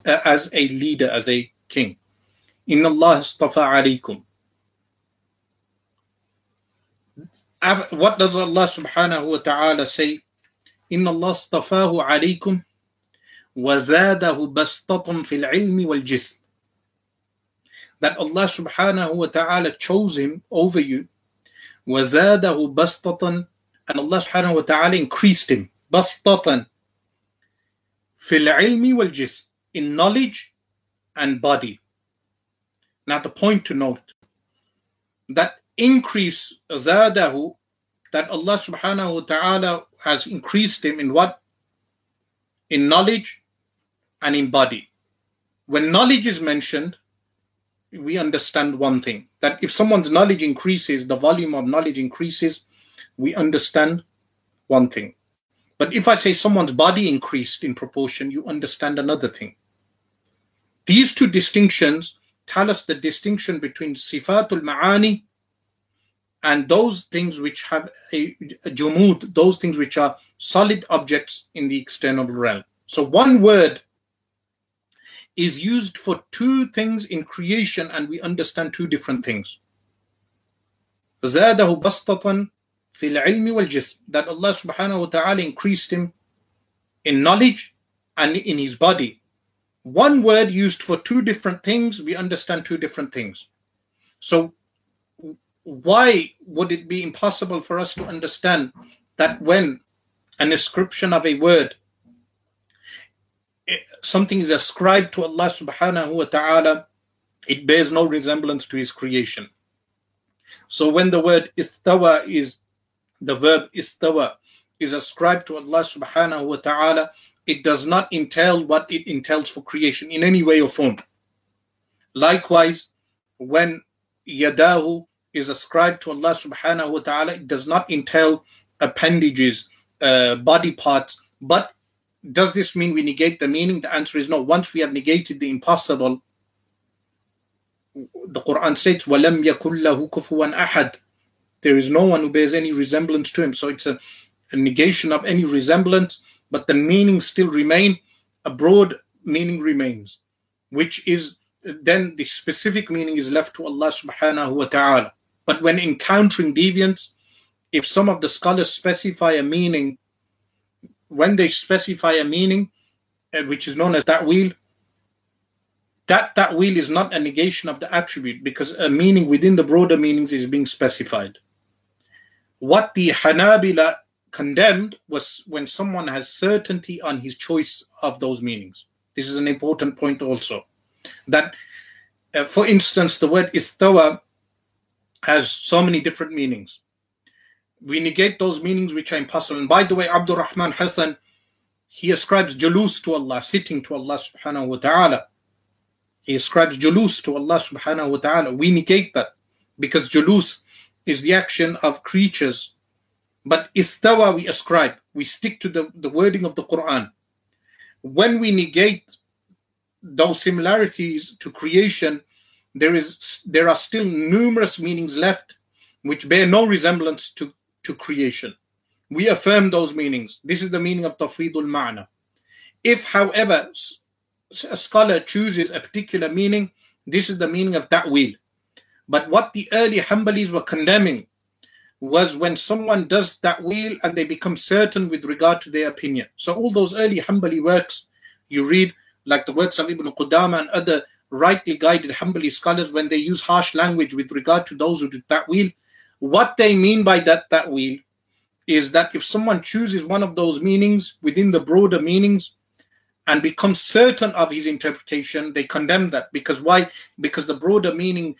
uh, as a leader, as a king. Inna Allah istafa alaykum. what does Allah subhanahu wa ta'ala say? إن الله اصطفاه عليكم وزاده بسطة في العلم والجسم that Allah subhanahu wa ta'ala chose him over you وزاده بسطة and Allah subhanahu wa ta'ala increased him بسطة في العلم والجسم in knowledge and body now the point to note that increase zadahu that Allah subhanahu wa ta'ala has increased him in what? In knowledge and in body. When knowledge is mentioned, we understand one thing that if someone's knowledge increases, the volume of knowledge increases, we understand one thing. But if I say someone's body increased in proportion, you understand another thing. These two distinctions tell us the distinction between sifatul ma'ani and those things which have a, a jumud, those things which are solid objects in the external realm. So one word is used for two things in creation and we understand two different things. زاده بسطة في العلم والجسم that Allah subhanahu wa ta'ala increased him in knowledge and in his body. One word used for two different things, we understand two different things. So why would it be impossible for us to understand that when an ascription of a word eh, something is ascribed to Allah subhanahu wa ta'ala it bears no resemblance to his creation. So when the word istawa is the verb istawa is ascribed to Allah subhanahu wa ta'ala it does not entail what it entails for creation in any way or form. Likewise when yadahu is ascribed to Allah subhanahu wa ta'ala, it does not entail appendages, uh, body parts. But does this mean we negate the meaning? The answer is no. Once we have negated the impossible, the Quran states, وَلَمْ يَكُلْ لَهُ كُفُوًا أَحَدٍ There is no one who bears any resemblance to him. So it's a, a negation of any resemblance, but the meaning still remain, a broad meaning remains, which is then the specific meaning is left to Allah subhanahu wa ta'ala. But when encountering deviance, if some of the scholars specify a meaning, when they specify a meaning, uh, which is known as ta'wil, that ta'wil is not a negation of the attribute because a meaning within the broader meanings is being specified. What the Hanabila condemned was when someone has certainty on his choice of those meanings. This is an important point also. That, uh, for instance, the word istawa has so many different meanings. We negate those meanings which are impossible. And by the way, Abdul Rahman Hassan, he ascribes julus to Allah, sitting to Allah subhanahu wa ta'ala. He ascribes julus to Allah subhanahu wa ta'ala. We negate that because julus is the action of creatures. But istawa we ascribe. We stick to the, the wording of the Quran. When we negate those similarities to creation, there is there are still numerous meanings left which bear no resemblance to, to creation. We affirm those meanings. This is the meaning of tafwidul ma'na. If, however, a scholar chooses a particular meaning, this is the meaning of ta'wil. But what the early Hanbalis were condemning was when someone does that ta'wil and they become certain with regard to their opinion. So all those early Hanbali works you read, like the works of Ibn Qudama and other rightly guided Hanbali scholars, when they use harsh language with regard to those who do that ta'wil, what they mean by that that ta'wil is that if someone chooses one of those meanings within the broader meanings and becomes certain of his interpretation, they condemn that. Because why? Because the broader meaning,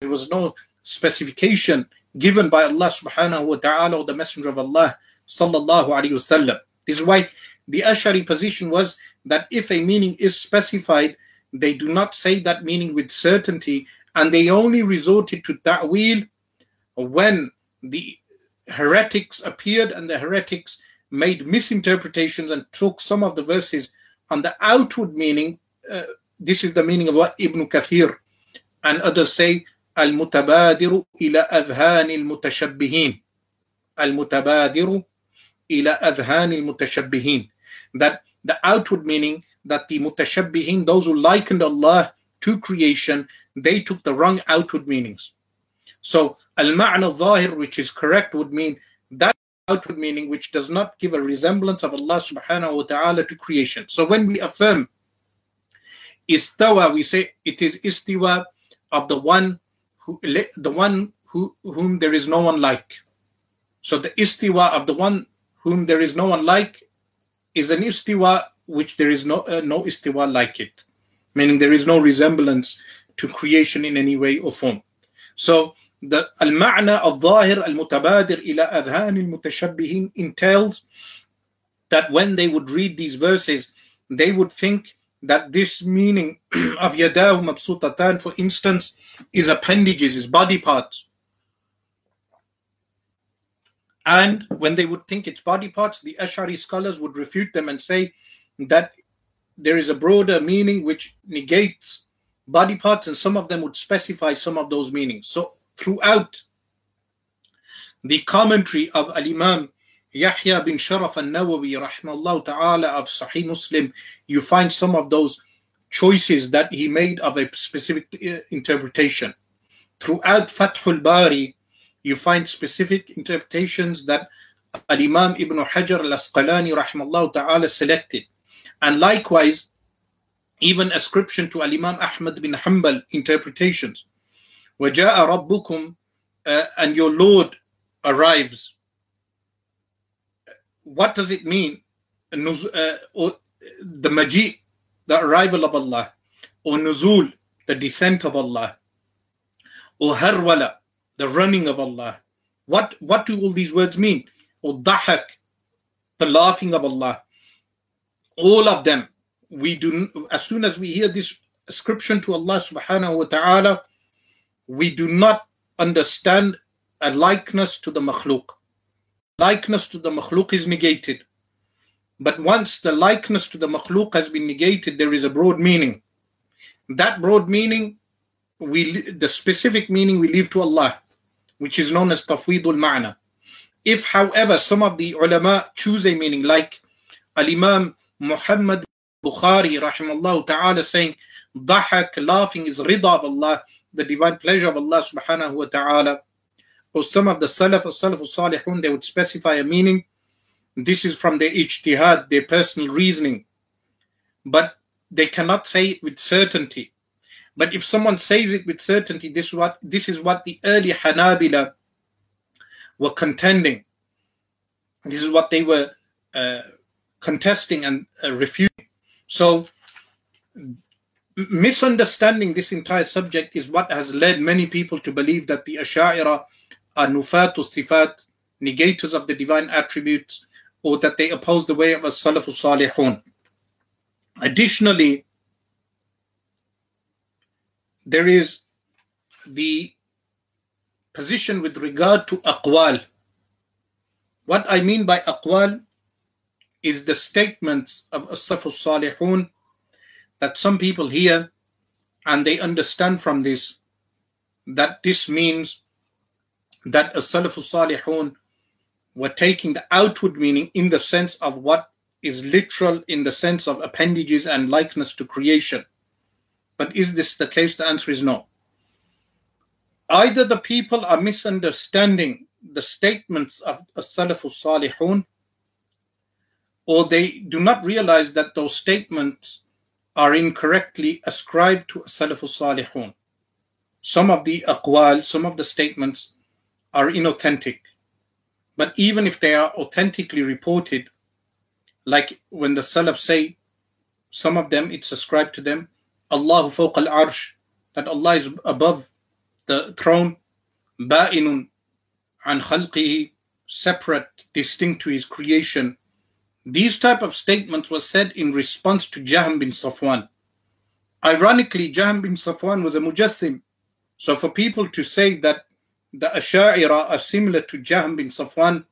there was no specification given by Allah subhanahu wa ta'ala or the Messenger of Allah sallallahu alayhi wasallam. This is why the Ash'ari position was that if a meaning is specified, they do not say that meaning with certainty and they only resorted to ta'wil when the heretics appeared and the heretics made misinterpretations and took some of the verses on the outward meaning. Uh, this is the meaning of what Ibn Kathir and others say المتبادر إلى أذهان المتشبهين المتبادر إلى أذهان المتشبهين that the outward meaning that the mutashabbihin, those who likened Allah to creation, they took the wrong outward meanings. So al-ma'na zahir, which is correct, would mean that outward meaning which does not give a resemblance of Allah subhanahu wa ta'ala to creation. So when we affirm istawa, we say it is istiwa of the one who the one who whom there is no one like. So the istiwa of the one whom there is no one like is an istiwa which there is no uh, no istiwa like it, meaning there is no resemblance to creation in any way or form. So the al-ma'na al-zahir al-mutabadir ila adhan al-mutashabbihin entails that when they would read these verses, they would think that this meaning of yadahu mabsutatan, for instance, is appendages, is body parts. And when they would think it's body parts, the Ash'ari scholars would refute them and say that there is a broader meaning which negates body parts, and some of them would specify some of those meanings. So throughout the commentary of Al Imam Yahya bin Sharaf al Nawawi, rahmallah ta'ala, of Sahih Muslim, you find some of those choices that he made of a specific uh, interpretation. Throughout Fathul Bari, you find specific interpretations that Al Imam Ibn Hajar al Asqalani, rahmallah ta'ala, selected. And likewise, even ascription to Al Imam Ahmad bin Hanbal interpretations. وَجَاءَ رَبُّكُمْ uh, and your Lord arrives. What does it mean? Uh, the maji, the arrival of Allah, or nuzul, the descent of Allah, or harwala, the running of Allah. What, what do all these words mean? Or dahak, the laughing of Allah all of them. We do as soon as we hear this ascription to Allah subhanahu wa ta'ala we do not understand a likeness to the makhluk likeness to the makhluk is negated. But once the likeness to the makhluk has been negated there is a broad meaning. That broad meaning we the specific meaning we leave to Allah which is known as tafwidul ma'na. If however some of the ulama choose a meaning like al-imam Muhammad Bukhari rahimahullah ta'ala saying Dahak, laughing is rida of Allah, the divine pleasure of Allah subhanahu wa ta'ala. Or some of the Salaf, Salaf Salihun, they would specify a meaning. This is from their ijtihad, their personal reasoning. But they cannot say it with certainty. But if someone says it with certainty, this is what this is what the early Hanabila were contending This is what they were uh, contesting and uh, refuting. So, misunderstanding this entire subject is what has led many people to believe that the Asha'ira are nufatu sifat, negators of the divine attributes, or that they oppose the way of as-salafu salihun. Additionally, there is the position with regard to aqwal. What I mean by aqwal is the statements of as-salafu salihun that some people hear and they understand from this that this means that as-salafu salihun were taking the outward meaning in the sense of what is literal in the sense of appendages and likeness to creation. But is this the case? The answer is no. Either the people are misunderstanding the statements of as-salafu salihun or they do not realize that those statements are incorrectly ascribed to as-salafu salihun. Some of the aqwal, some of the statements are inauthentic. But even if they are authentically reported, like when the Salaf say, some of them it's ascribed to them, Allahu fawq al-arsh, that Allah is above the throne, ba'inun an khalqihi, separate, distinct to his creation. These type of statements were said in response to Jahm bin Safwan. Ironically, Jahm bin Safwan was a mujassim. So for people to say that the Asha'ira are similar to Jahm bin Safwan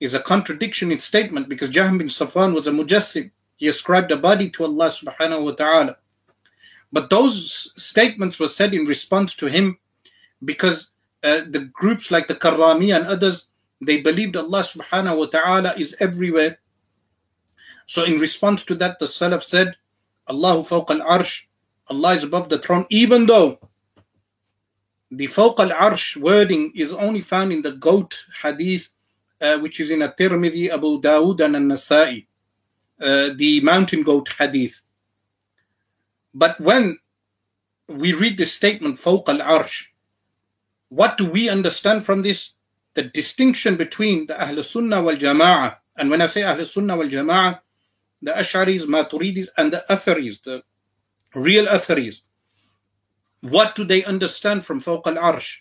is a contradiction in statement because Jahm bin Safwan was a mujassim. He ascribed a body to Allah subhanahu wa ta'ala. But those statements were said in response to him because uh, the groups like the Karrami and others, they believed Allah subhanahu wa ta'ala is everywhere. So in response to that, the Salaf said, Allahu fawq al-arsh, Allah is above the throne, even though the fawq al-arsh wording is only found in the goat hadith, uh, which is in a Tirmidhi, Abu Dawood and An-Nasa'i, uh, the mountain goat hadith. But when we read this statement, fawq al-arsh, what do we understand from this? The distinction between the Ahl Sunnah wal Jama'ah, and when I say Ahl Sunnah wal Jama'ah, the Ash'aris, Maturidis, and the Atharis, the real Atharis. What do they understand from Fawq al Arsh?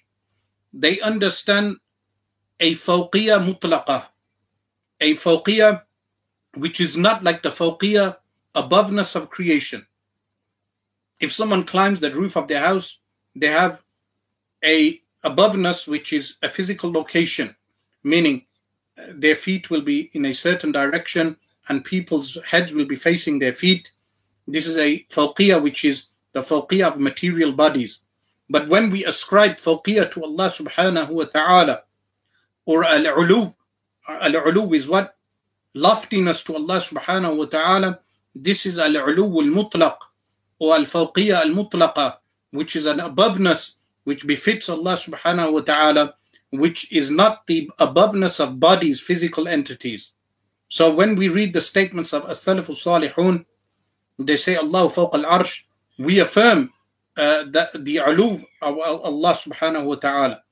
They understand a Fawqiyah Mutlaqa, a Fawqiyah which is not like the Fawqiyah aboveness of creation. If someone climbs the roof of their house, they have a aboveness which is a physical location, meaning uh, their feet will be in a certain direction and people's heads will be facing their feet. This is a fawqiyah which is the fawqiyah of material bodies. But when we ascribe fawqiyah to Allah subhanahu wa ta'ala, or al-ulu, al-ulu is what? Loftiness to Allah subhanahu wa ta'ala. This is al-ulu al-mutlaq, or al-fawqiyah al-mutlaqa, which is an aboveness which befits Allah subhanahu wa ta'ala, which is not the aboveness of bodies, physical entities. So when we read the statements of as-salafu salihun, they say Allah fawq al-arsh, we affirm uh, that the ulu of Allah subhanahu wa ta'ala.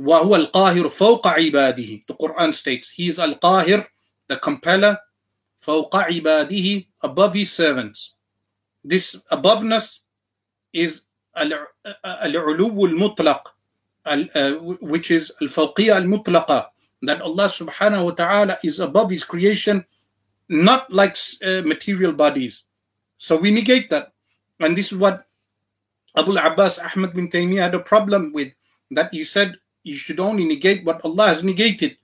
وهو القاهر فوق عباده The Quran states He is al-qahir, the compeller, فوق عباده, above his servants. This aboveness is al-ulu al-mutlaq, which is al-fawqiyya al-mutlaqa, that Allah subhanahu wa ta'ala is above his creation, not like uh, material bodies. So we negate that. And this is what Abu Abbas Ahmad bin Taymiyyah had a problem with, that he said you should only negate what Allah has negated.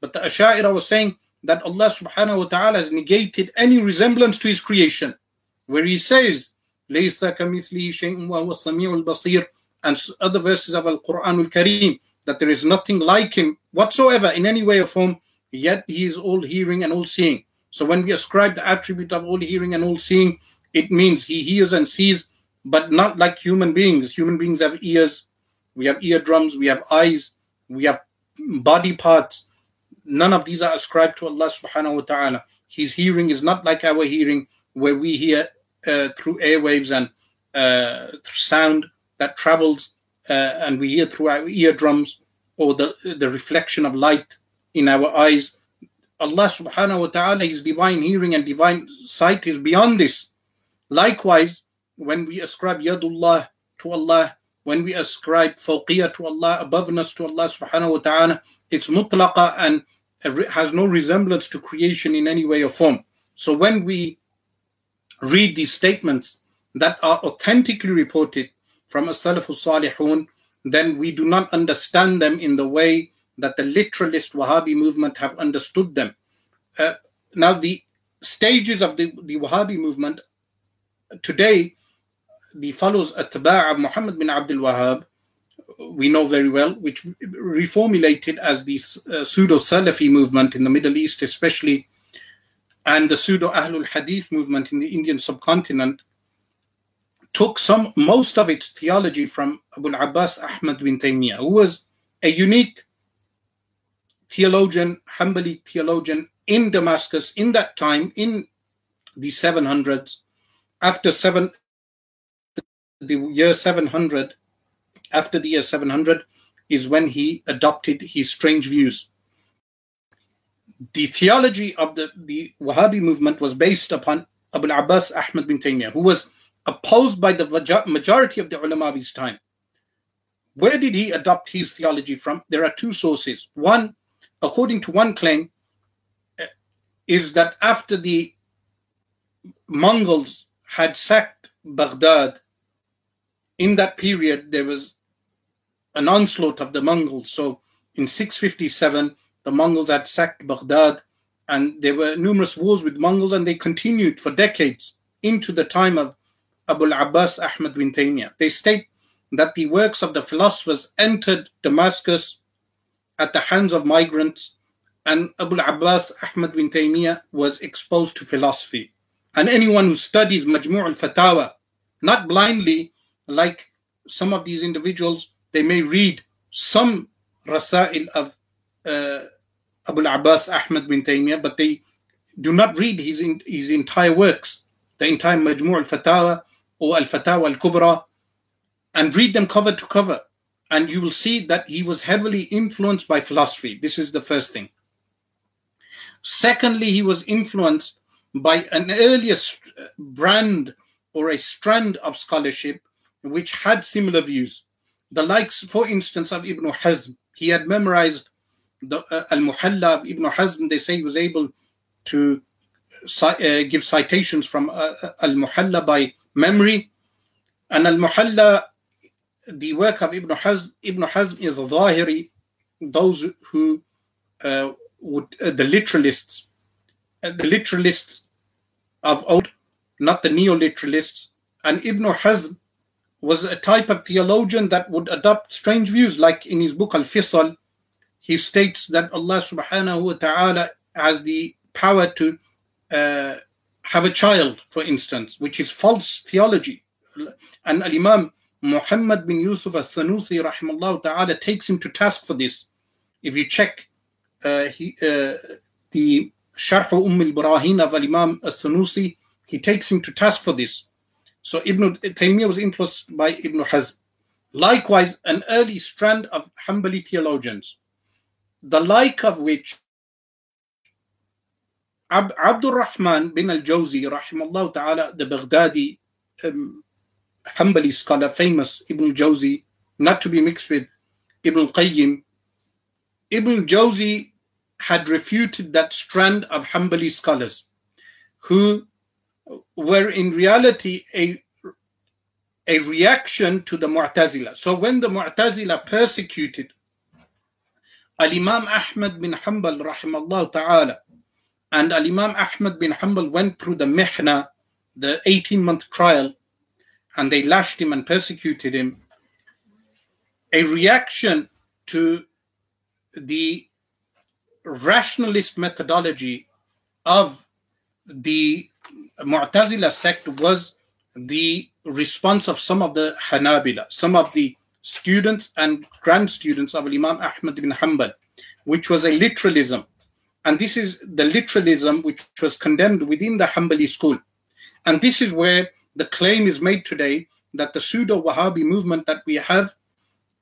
But the Asha'ira was saying that Allah subhanahu wa ta'ala has negated any resemblance to his creation, where he says, ليس كمثله شيء وهو السميع البصير and other verses of Al-Quran Al-Kareem that there is nothing like him whatsoever in any way or form yet he is all hearing and all seeing. So when we ascribe the attribute of all hearing and all seeing it means he hears and sees but not like human beings. Human beings have ears we have eardrums we have eyes we have body parts. None of these are ascribed to Allah subhanahu wa ta'ala. His hearing is not like our hearing where we hear uh, through airwaves and uh, sound that travels uh, and we hear through our eardrums or the, the reflection of light in our eyes. Allah subhanahu wa ta'ala, His divine hearing and divine sight is beyond this. Likewise, when we ascribe Yadullah to Allah, when we ascribe fawqiyah to Allah, aboveness to Allah subhanahu wa ta'ala, it's mutlaqa and has no resemblance to creation in any way or form. So when we read these statements that are authentically reported from as-salaf salihun then we do not understand them in the way that the literalist Wahhabi movement have understood them. Uh, now, the stages of the, the Wahhabi movement today, the followers Atba' of Muhammad bin Abdul Wahhab, we know very well, which reformulated as the uh, pseudo Salafi movement in the Middle East, especially, and the pseudo Ahlul Hadith movement in the Indian subcontinent, took some most of its theology from Abu Abbas Ahmad bin Taymiyyah, who was a unique theologian, Hanbali theologian in Damascus in that time, in the 700s, after seven, the year 700, after the year 700 is when he adopted his strange views. The theology of the, the Wahhabi movement was based upon Abu Abbas Ahmad bin Taymiyyah, who was opposed by the majority of the ulama of his time. Where did he adopt his theology from? There are two sources. One, according to one claim, eh, is that after the Mongols had sacked Baghdad, in that period there was an onslaught of the Mongols. So in 657, the Mongols had sacked Baghdad, and there were numerous wars with Mongols, and they continued for decades into the time of Abu Abbas Ahmad bin Taymiyyah. They state that the works of the philosophers entered Damascus at the hands of migrants, and Abul Abbas Ahmad bin Taymiyyah was exposed to philosophy. And anyone who studies Majmu' al Fatawa, not blindly, like some of these individuals, they may read some Rasail of uh, Abu Abbas Ahmad bin Taymiyyah, but they do not read his, in, his entire works, the entire Majmu' al Fatawa or Al Fatawa al Kubra, and read them cover to cover. And you will see that he was heavily influenced by philosophy. This is the first thing. Secondly, he was influenced by an earlier brand or a strand of scholarship which had similar views. The likes, for instance, of Ibn Hazm. He had memorized the uh, Al Muhalla of Ibn Hazm. They say he was able to uh, give citations from uh, Al Muhalla by memory. And Al Muhalla, the work of Ibn Hazm, Ibn Hazm is Zahiri, those who uh, would, uh, the literalists, uh, the literalists of old, not the neo literalists. And Ibn Hazm was a type of theologian that would adopt strange views, like in his book Al Fisal, he states that Allah subhanahu wa ta'ala has the power to uh, have a child, for instance, which is false theology. And Al Imam Muhammad bin Yusuf al Sanusi, rahimahullah ta'ala, takes him to task for this. If you check uh, he, uh, the Sharh Umm al Barahin of Al Imam al Sanusi, he takes him to task for this. So Ibn Taymiyyah was influenced by Ibn Hazm. Likewise, an early strand of Hanbali theologians, the like of which Abdul Rahman bin al Jawzi, rahimahullah ta'ala, the Baghdadi um, Hanbali scholar, famous Ibn Jawzi, not to be mixed with Ibn Qayyim. Ibn Jawzi had refuted that strand of Hanbali scholars who were in reality a, a reaction to the Mu'tazila. So when the Mu'tazila persecuted Al Imam Ahmad bin Hanbal, rahimahullah ta'ala, and Al Imam Ahmad bin Hanbal went through the mihna, the 18 month trial, and they lashed him and persecuted him. A reaction to the rationalist methodology of the Mu'tazila sect was the response of some of the Hanabila, some of the students and grand students of Imam Ahmad bin Hanbal, which was a literalism and this is the literalism which was condemned within the Hanbali school. And this is where the claim is made today that the pseudo Wahhabi movement that we have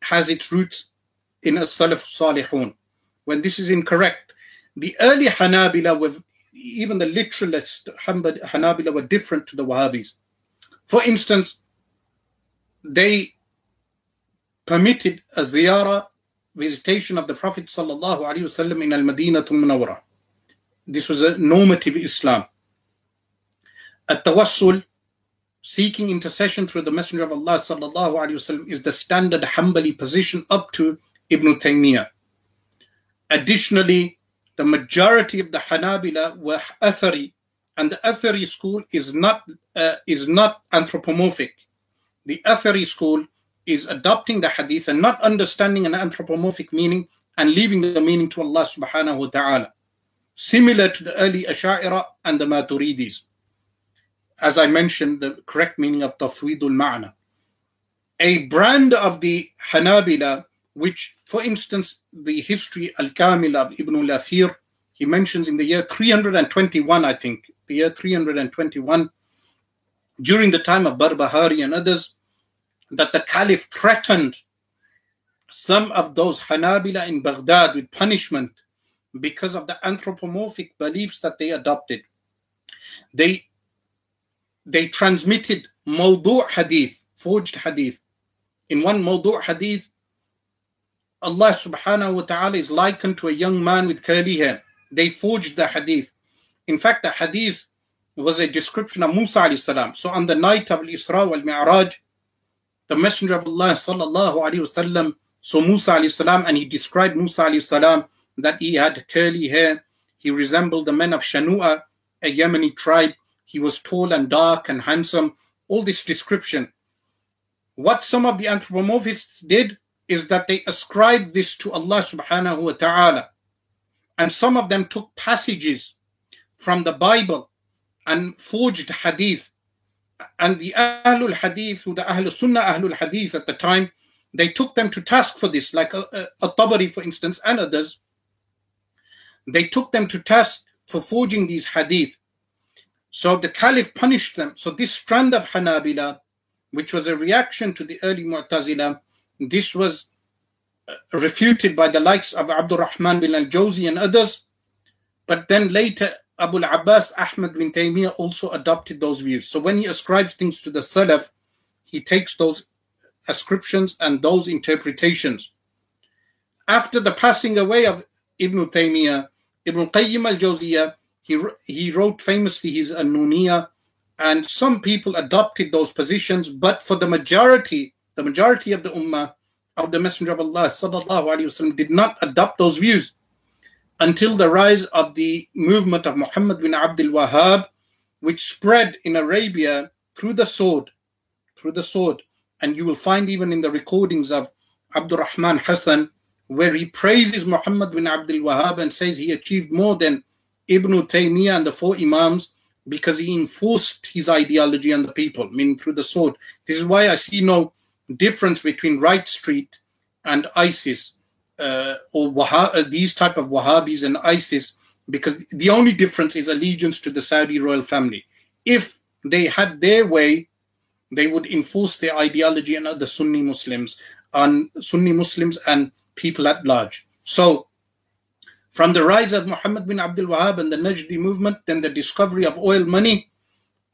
has its roots in a Salaf Salihun, when this is incorrect. the early Hanabila were even the literalist Hanabila were different to the Wahhabis. For instance, they permitted a ziyarah visitation of the Prophet wasallam in al-Madinah al-Munawwarah. This was a normative Islam. At-tawassul, seeking intercession through the Messenger of Allah wasallam, is the standard Hanbali position up to Ibn Taymiyyah. Additionally, the majority of the Hanabila were Athari, and the Athari school is not uh, is not anthropomorphic. The Athari school is adopting the hadith and not understanding an anthropomorphic meaning and leaving the meaning to Allah subhanahu wa ta'ala. Similar to the early Asha'ira and the Maturidis. As I mentioned, the correct meaning of Tafwidul Ma'na. A brand of the Hanabila which, for instance, the history Al-Kamil of Ibn al-Athir, he mentions in the year 321, I think, the year 321, during the time of Barbahari and others, that the Caliph threatened some of those Hanabila in Baghdad with punishment because of the anthropomorphic beliefs that they adopted. They they transmitted mawdu' hadith, forged hadith. In one mawdu' hadith, Allah subhanahu wa ta'ala is likened to a young man with curly hair. They forged the hadith. In fact, the hadith was a description of Musa alayhi salam. So on the night of Isra wal Mi'raj, the Messenger of Allah sallallahu alayhi wasallam saw Musa alayhi salam and he described Musa alayhi salam that he had curly hair. He resembled the men of Shanua, a Yemeni tribe. He was tall and dark and handsome. All this description. What some of the anthropomorphists did, is that they ascribed this to Allah subhanahu wa ta'ala. And some of them took passages from the Bible and forged hadith. And the Ahlul Hadith, who the Ahlul Sunnah Ahlul Hadith at the time, they took them to task for this, like a, a, a Tabari, for instance, and others. They took them to task for forging these hadith. So the Caliph punished them. So this strand of Hanabila, which was a reaction to the early Mu'tazila, this was uh, refuted by the likes of Abdul Rahman bin al Jawzi and others. But then later, Abu Abbas Ahmad bin Taymiyyah also adopted those views. So when he ascribes things to the Salaf, he takes those ascriptions and those interpretations. After the passing away of Ibn Taymiyyah, Ibn Qayyim al-Jawziyyah, he, he wrote famously his An-Nuniyah, and some people adopted those positions, but for the majority, the majority of the Ummah, of the Messenger of Allah sallallahu alaihi wasallam, did not adopt those views until the rise of the movement of Muhammad bin Abdul Wahhab, which spread in Arabia through the sword, through the sword. And you will find even in the recordings of Abdul Rahman Hassan, where he praises Muhammad bin Abdul Wahhab and says he achieved more than Ibn Taymiyyah and the four Imams because he enforced his ideology on the people, meaning through the sword. This is why I see no difference between Wright Street and ISIS uh, or Wahha- uh, these type of Wahhabis and ISIS because the only difference is allegiance to the Saudi royal family. If they had their way, they would enforce their ideology on other Sunni Muslims, on Sunni Muslims and people at large. So, from the rise of Muhammad bin Abdul Wahhab and the Najdi movement, then the discovery of oil money,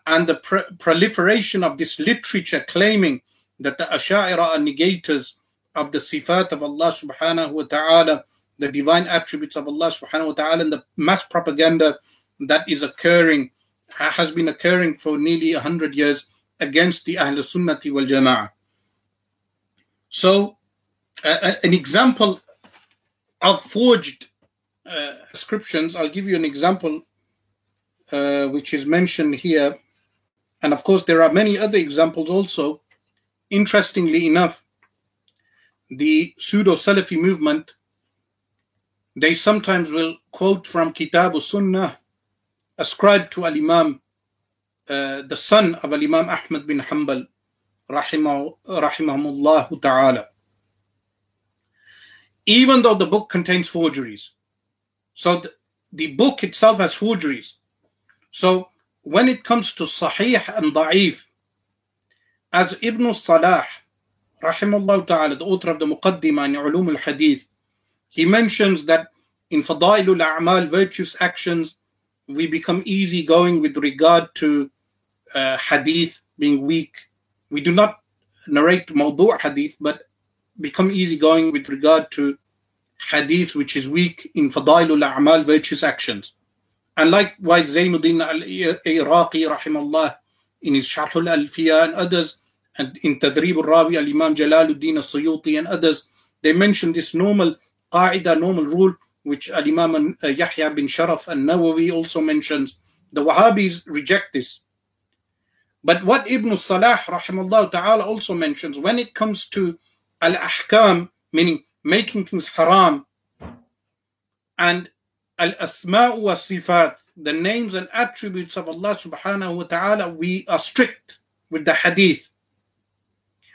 and the proliferation of this literature claiming that the Asha'ira are negators of the sifat of Allah subhanahu wa ta'ala, the divine attributes of Allah subhanahu wa ta'ala, and the mass propaganda that is occurring, has been occurring for nearly 100 years against the Ahl Sunnati wal Jama'ah. So, uh, an example of forged uh, I'll give you an example uh, which is mentioned here. And of course, there are many other examples also interestingly enough, the pseudo Salafi movement, they sometimes will quote from Kitab Sunnah, ascribed to Al Imam, uh, the son of Al Imam Ahmad bin Hanbal, rahimahumullah ta'ala. Even though the book contains forgeries. So the book itself has forgeries. So when it comes to Sahih and Da'if, as Ibn Salah, rahimahullah ta'ala, the author of the Muqaddimah in Ulum al-Hadith, he mentions that in fadailul a'mal, virtuous actions, we become easygoing with regard to uh, hadith being weak. We do not narrate mawdu' hadith, but become easygoing with regard to hadith which is weak in fadailul a'mal, virtuous actions. And likewise, Zainuddin al-Iraqi, rahimahullah, in his Sharh al-Alfiya and others, and in Tadrib al-Rawi, al-Imam Jalaluddin al-Suyuti and others, they mention this normal qaida, normal rule, which al-Imam uh, Yahya bin Sharaf an-Nawawi also mentions. The Wahhabis reject this. But what Ibn Salah, rahimahullah ta'ala, also mentions, when it comes to al-ahkam, meaning making things haram, and al-asma' wa sifat, the names and attributes of Allah subhanahu wa ta'ala, we are strict with the hadith.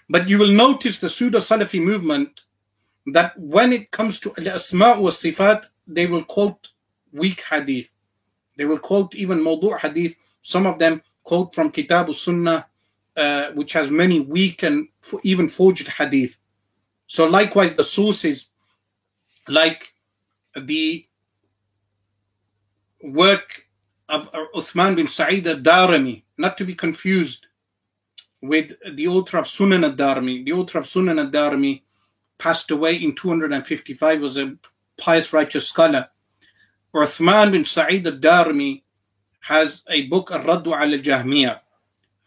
But you will notice the pseudo Salafi movement that when it comes to al-asma' wa sifat, they will quote weak hadith. They will quote even mawdu' hadith. Some of them quote from Kitab al-Sunnah, uh, which has many weak and even forged hadith. So likewise, the sources, like the work of Uthman bin Sa'id al-Darimi, not to be confused with the author of Sunan ad-Darimi, The author of Sunan ad-Darimi passed away in 255, was a pious righteous scholar. Uthman bin Sa'id ad-Darimi has a book, Al-Raddu al-Jahmiyyah,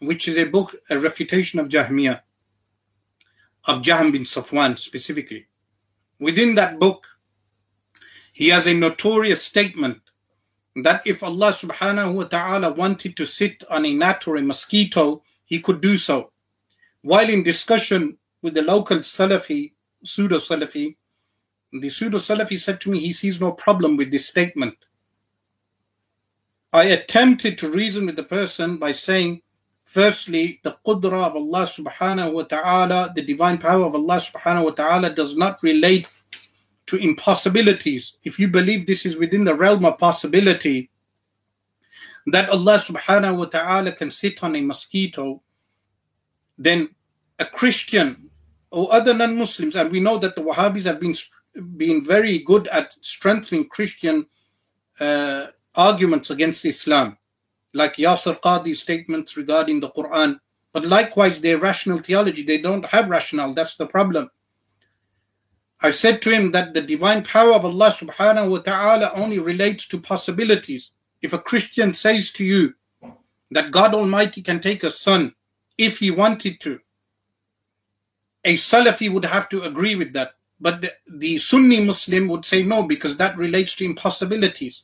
which is a book, a refutation of Jahmiyyah, of Jahm bin Safwan specifically. Within that book, he has a notorious statement that if Allah subhanahu wa ta'ala wanted to sit on a gnat or a mosquito, he could do so. While in discussion with the local Salafi, pseudo Salafi, the pseudo Salafi said to me he sees no problem with this statement. I attempted to reason with the person by saying, firstly, the qudra of Allah subhanahu wa ta'ala, the divine power of Allah subhanahu wa ta'ala does not relate to impossibilities. If you believe this is within the realm of possibility, that Allah subhanahu wa ta'ala can sit on a mosquito, then a Christian or other non-Muslims, and we know that the Wahhabis have been been very good at strengthening Christian uh, arguments against Islam, like Yasir Qadhi's statements regarding the Quran. But likewise, their rational theology, they don't have rational. That's the problem. I said to him that the divine power of Allah subhanahu wa ta'ala only relates to possibilities If a Christian says to you that God Almighty can take a son if he wanted to, a Salafi would have to agree with that. But the, the Sunni Muslim would say no because that relates to impossibilities.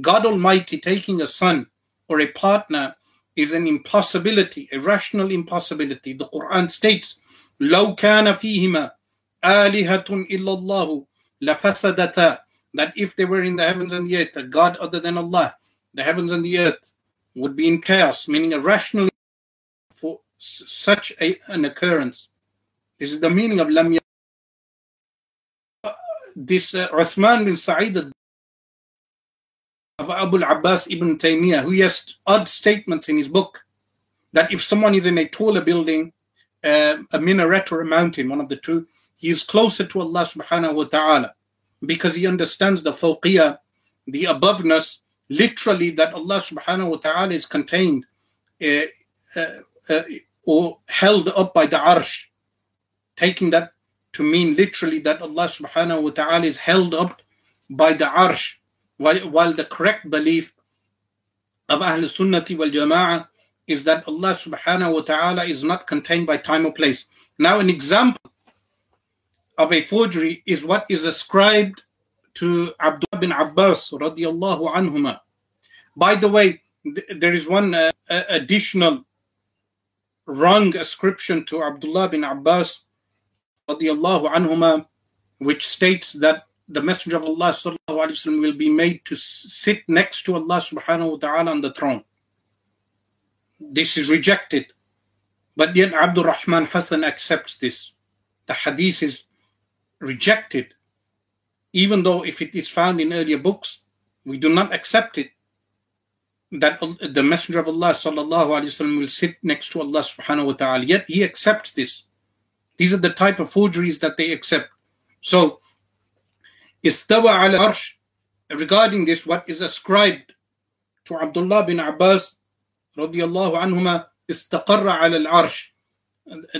God Almighty taking a son or a partner is an impossibility, a rational impossibility. The Quran states, لو كان فيهما آلهة إلا الله لفسدتا that if they were in the heavens and the earth, a God other than Allah, the heavens and the earth would be in chaos, meaning a rational for such a, an occurrence. This is the meaning of Lam This uh, Uthman bin Sa'id of Abu al-Abbas ibn Taymiyyah, who has odd statements in his book that if someone is in a taller building, uh, a minaret or a mountain, one of the two, he is closer to Allah subhanahu wa ta'ala because he understands the fawqiyah, the aboveness, literally that Allah subhanahu wa ta'ala is contained uh, uh, uh, or held up by the arsh, taking that to mean literally that Allah subhanahu wa ta'ala is held up by the arsh, while, while the correct belief of Ahl Sunnati wal Jama'ah is that Allah subhanahu wa ta'ala is not contained by time or place. Now, an example of a forgery is what is ascribed to Abdullah bin Abbas radiallahu anhuma. By the way, th- there is one uh, additional wrong ascription to Abdullah bin Abbas radiallahu which states that the Messenger of Allah will be made to sit next to Allah subhanahu wa ta'ala on the throne. This is rejected. But yet Abdul Rahman Hassan accepts this. The hadith is rejected, even though if it is found in earlier books, we do not accept it That the Messenger of Allah sallallahu alaihi wasallam will sit next to Allah subhanahu wa ta'ala. Yet he accepts this. These are the type of forgeries that they accept. So, istawa al arsh, regarding this, what is ascribed to Abdullah bin Abbas radiallahu anhuma استقر على العرش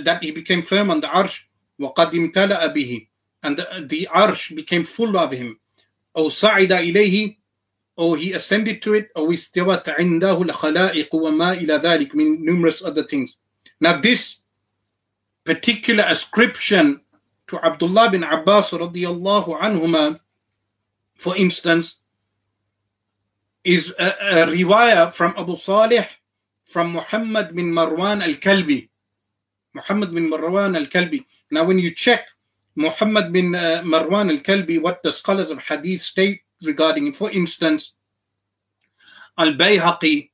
that he became firm on the arsh وقد امتلأ به and the, the arsh became full of him أو صعد إليه or he ascended to it, oh, or istiwat indahu al-khalaiq wa ma ila dhalik, mean numerous other things. Now this particular ascription to Abdullah bin Abbas radiyallahu anhuma, for instance, is a, a riwayah from Abu Salih from Muhammad bin Marwan al-Kalbi. Muhammad bin Marwan al-Kalbi. Now when you check Muhammad bin uh, Marwan al-Kalbi, what the scholars of hadith state, regarding him for instance Al-Bayhaqi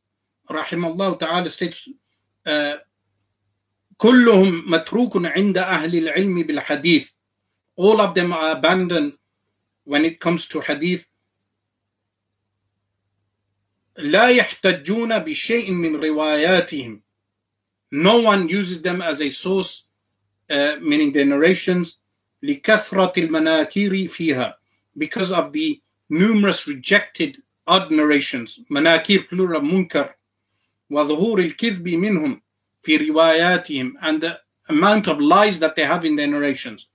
rahimahullah ta'ala states uh, كلهم متروك عند أهل العلم بالحديث all of them are abandoned when it comes to hadith لا يحتجون بشيء من رواياتهم no one uses them as a source uh, meaning their narrations لكثرة المناكير فيها because of the numerous rejected odd narrations مناكير plural منكر وظهور الكذب منهم في رواياتهم and the amount of lies that they have in their narrations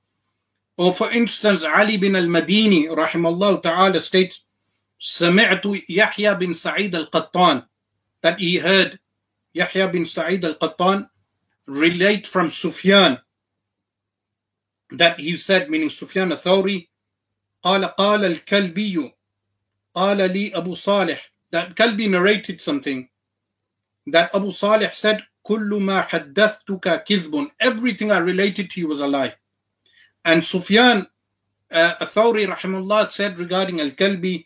or for instance Ali bin al-Madini rahimahullah ta'ala states سمعت يحيى بن سعيد القطان that he heard Yahya bin Sa'id al-Qattan relate from Sufyan that he said meaning Sufyan al-Thawri قال قال الكلبي قال لي أبو صالح that Kalbi narrated something that Abu Salih said كل ما حدثتك كذب everything I related to you was a lie and Sufyan uh, Thawri rahimahullah said regarding Al-Kalbi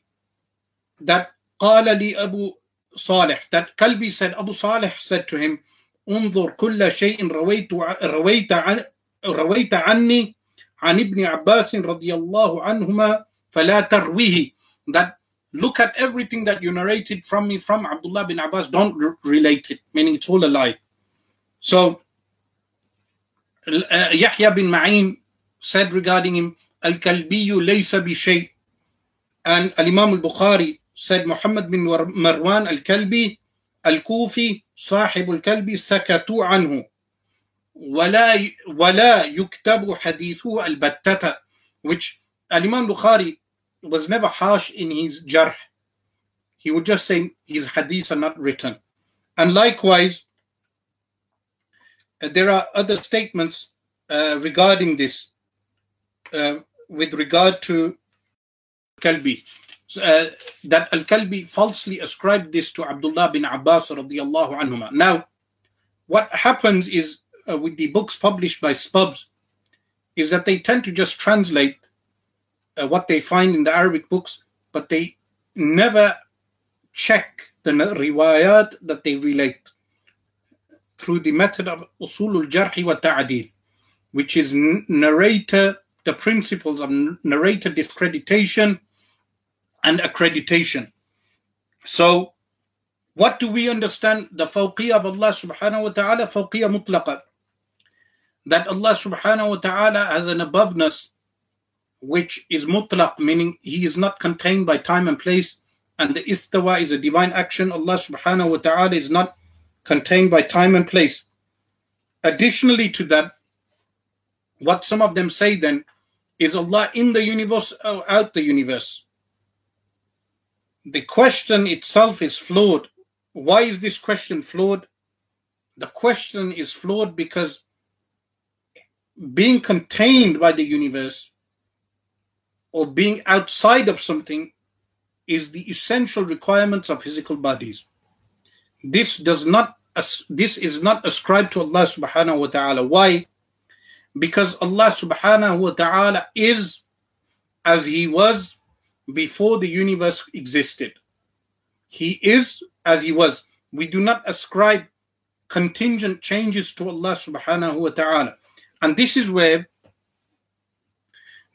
that قال لي أبو صالح that Kalbi said Abu Salih said to him انظر كل شيء رويت رويت عن رويت عني عن ابن عباس رضي الله عنهما فلا ترويه that look at everything that you narrated from me from Abdullah bin Abbas don't re- relate it meaning it's all a lie so uh, Yahya bin said regarding him laysa bi shay and Al-Imam al-Bukhari said Muhammad bin Marwan al-Kalbi al-Kufi صاحب الكلب سكتوا عنه ولا ولا يكتب حديثه البتة which Al-Imam Bukhari was never harsh in his jarh he would just say his hadiths are not written and likewise there are other statements uh, regarding this uh, with regard to Kalbi uh, that Al-Kalbi falsely ascribed this to Abdullah bin Abbas radiallahu anhuma. Now, what happens is uh, with the books published by Spubs is that they tend to just translate uh, what they find in the Arabic books, but they never check the riwayat that they relate through the method of usul al-jarh wa ta'adil, which is narrator, the principles of narrator discreditation and accreditation. So, what do we understand the fawqiyah of Allah subhanahu wa ta'ala? Fawqiyah mutlaqa. That Allah subhanahu wa ta'ala has an aboveness which is mutlaq, meaning He is not contained by time and place, and the istawa is a divine action. Allah subhanahu wa ta'ala is not contained by time and place. Additionally to that, what some of them say then is Allah in the universe or out the universe? the question itself is flawed. Why is this question flawed? The question is flawed because being contained by the universe or being outside of something is the essential requirements of physical bodies. This does not this is not ascribed to Allah subhanahu wa ta'ala. Why? Because Allah subhanahu wa ta'ala is as he was before the universe existed. He is as he was. We do not ascribe contingent changes to Allah subhanahu wa ta'ala. And this is where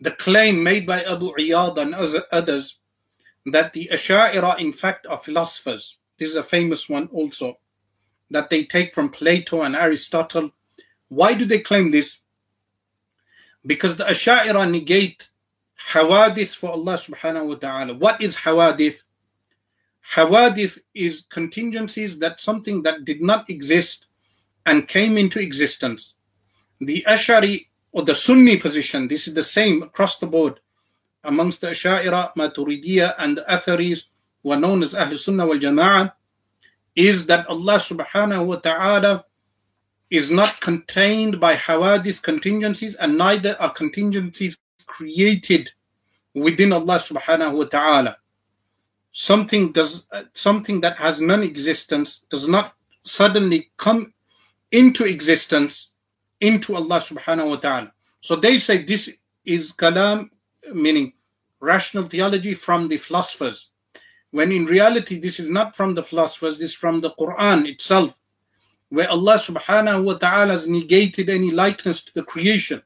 the claim made by Abu Iyad and others that the Asha'ira in fact are philosophers. This is a famous one also that they take from Plato and Aristotle. Why do they claim this? Because the Asha'ira negate hawadith for Allah subhanahu wa ta'ala. What is hawadith? Hawadith is contingencies that something that did not exist and came into existence. The Ashari or the Sunni position, this is the same across the board amongst the Asha'ira, Maturidiyya, and the Atharis, who are known as Ahl Sunnah wal Jama'ah, is that Allah subhanahu wa ta'ala is not contained by hawadith contingencies and neither are contingencies created within Allah subhanahu wa ta'ala. Something does something that has non-existence does not suddenly come into existence into Allah subhanahu wa ta'ala. So they say this is kalam, meaning rational theology from the philosophers. When in reality, this is not from the philosophers, this is from the Quran itself, where Allah subhanahu wa ta'ala has negated any likeness to the creation.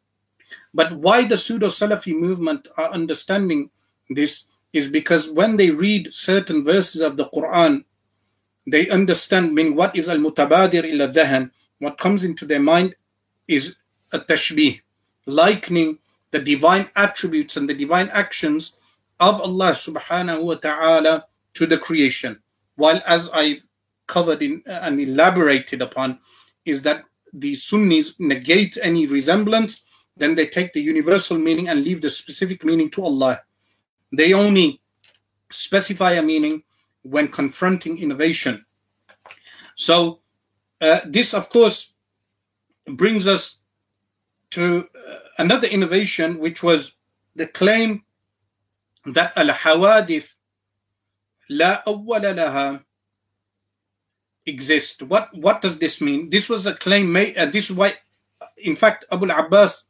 But why the pseudo Salafi movement are understanding this is because when they read certain verses of the Quran, they understand meaning what is al mutabadir ila dhahan, what comes into their mind is a tashbih, likening the divine attributes and the divine actions of Allah subhanahu wa ta'ala to the creation. While as I've covered in and elaborated upon, is that the Sunnis negate any resemblance, then they take the universal meaning and leave the specific meaning to Allah. They only specify a meaning when confronting innovation. So, uh, this, of course, brings us to uh, another innovation, which was the claim that al hawadith la awwala laha exist. What what does this mean? This was a claim made. Uh, this is why, in fact, Abu Abbas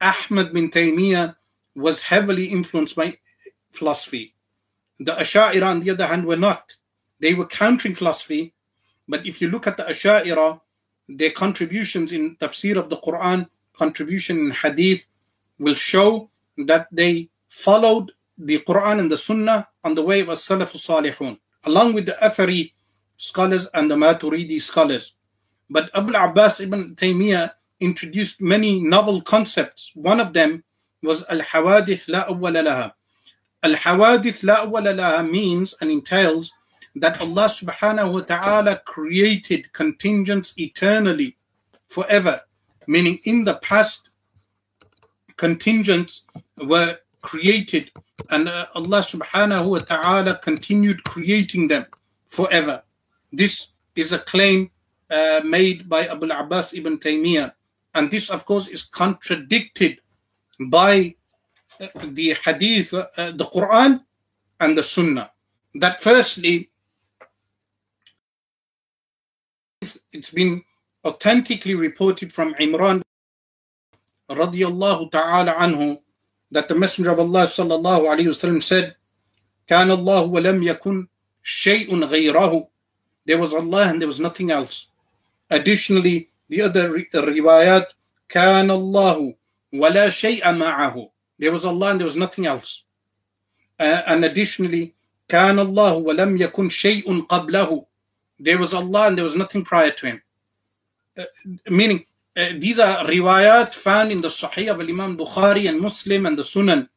Ahmad bin Taymiyyah was heavily influenced by philosophy. The Asha'ira, on the other hand, were not. They were countering philosophy. But if you look at the Asha'ira, their contributions in tafsir of the Quran, contribution in hadith, will show that they followed the Quran and the Sunnah on the way of Salaf Salihun, along with the Athari scholars and the Maturidi scholars. But Abu Abbas ibn Taymiyyah introduced many novel concepts. One of them was Al Hawadith La Awwala Laha. Al Hawadith La Awwala Laha means and entails that Allah subhanahu wa ta'ala created contingents eternally, forever, meaning in the past, contingents were created and uh, Allah subhanahu wa ta'ala continued creating them forever. This is a claim uh, made by Abu Abbas ibn Taymiyyah. And this, of course, is contradicted by uh, the hadith, uh, the Quran, and the Sunnah. That firstly, it's been authentically reported from Imran radiallahu ta'ala anhu that the Messenger of Allah sallallahu alayhi wasallam said, كان الله ولم يكن شيء غيره. There was Allah and there was nothing else. Additionally, the other riwayat, كان الله ولا شيء معه. There was Allah and there was nothing else. Uh, and additionally, كان الله ولم يكن شيء قبله. There was Allah and there was nothing prior to him. Uh, meaning, uh, these are riwayat found in the Sahih of Imam Bukhari and Muslim and the Sunan.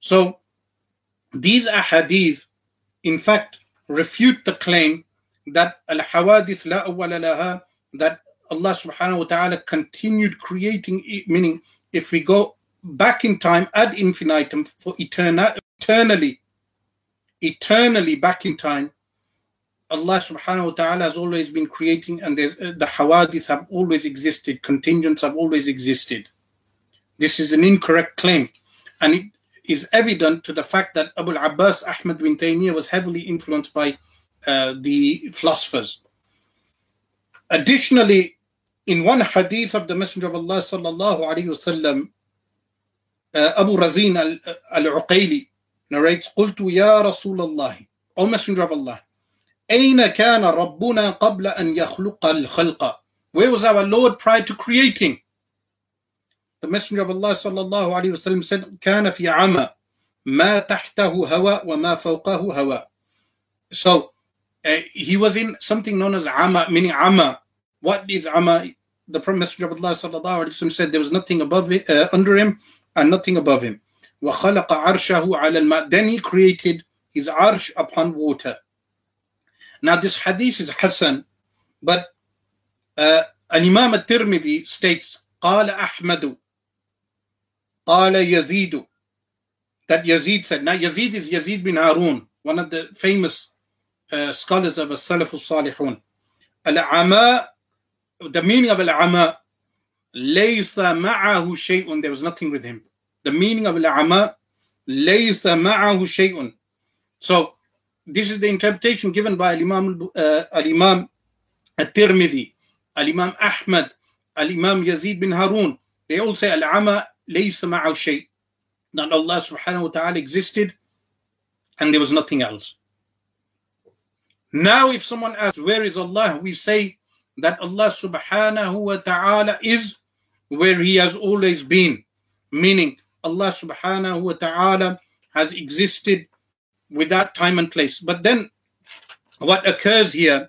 So, these ahadith, in fact, refute the claim that al hawadith la awwala that Allah subhanahu wa ta'ala continued creating, meaning if we go back in time ad infinitum for eternal, eternally, eternally back in time, Allah subhanahu wa ta'ala has always been creating and uh, the hawadith have always existed, contingents have always existed. This is an incorrect claim. And it is evident to the fact that Abu Abbas Ahmad bin Taymiyyah was heavily influenced by uh, the philosophers. Additionally, in one hadith of the Messenger of Allah sallallahu alayhi wasallam, uh, Abu Razin al-Uqayli narrates, قلت يا رسول الله, O Messenger of Allah, أين كان ربنا قبل أن يخلق الخلق Where was our Lord prior to creating? The Messenger of Allah صلى الله عليه وسلم said كان في عمى ما تحته هواء وما فوقه هواء So uh, he was in something known as ama, meaning ama. What is ama? The Messenger of Allah sallallahu alaihi wasallam said there was nothing above it, uh, under him and nothing above him. وَخَلَقَ عَرْشَهُ عَلَى الْمَاءِ Then he created his arsh upon water. Now this hadith is Hassan, but uh, Al-Imam al-Tirmidhi states, قال أحمد قال يزيد that Yazid said. Now Yazid is Yazid bin Harun, one of the famous uh, scholars of As-Salaf al-Salihun. Al-Ama, the meaning of Al-Ama, ليس معه شيء, there was nothing with him. The meaning of Al-Ama, ليس معه شيء. So this is the interpretation given by Imam uh, Imam al Tirmidhi, Imam Ahmad, Imam Yazid bin Harun. They all say al-ama laysa ma'ahu shay. That Allah subhanahu wa ta'ala existed and there was nothing else. Now if someone asks where is Allah, we say that Allah subhanahu wa ta'ala is where he has always been. Meaning Allah subhanahu wa ta'ala has existed without time and place. But then what occurs here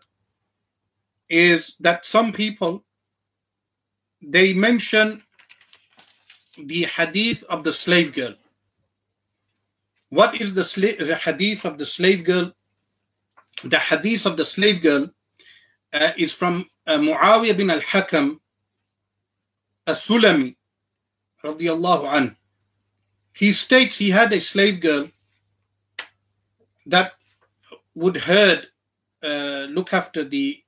is that some people they mention the hadith of the slave girl. What is the, sla- the hadith of the slave girl? The hadith of the slave girl uh, is from uh, Muawiyah bin al-Hakam as-Sulami radiyallahu an. He states he had a slave girl that would herd, uh, look after the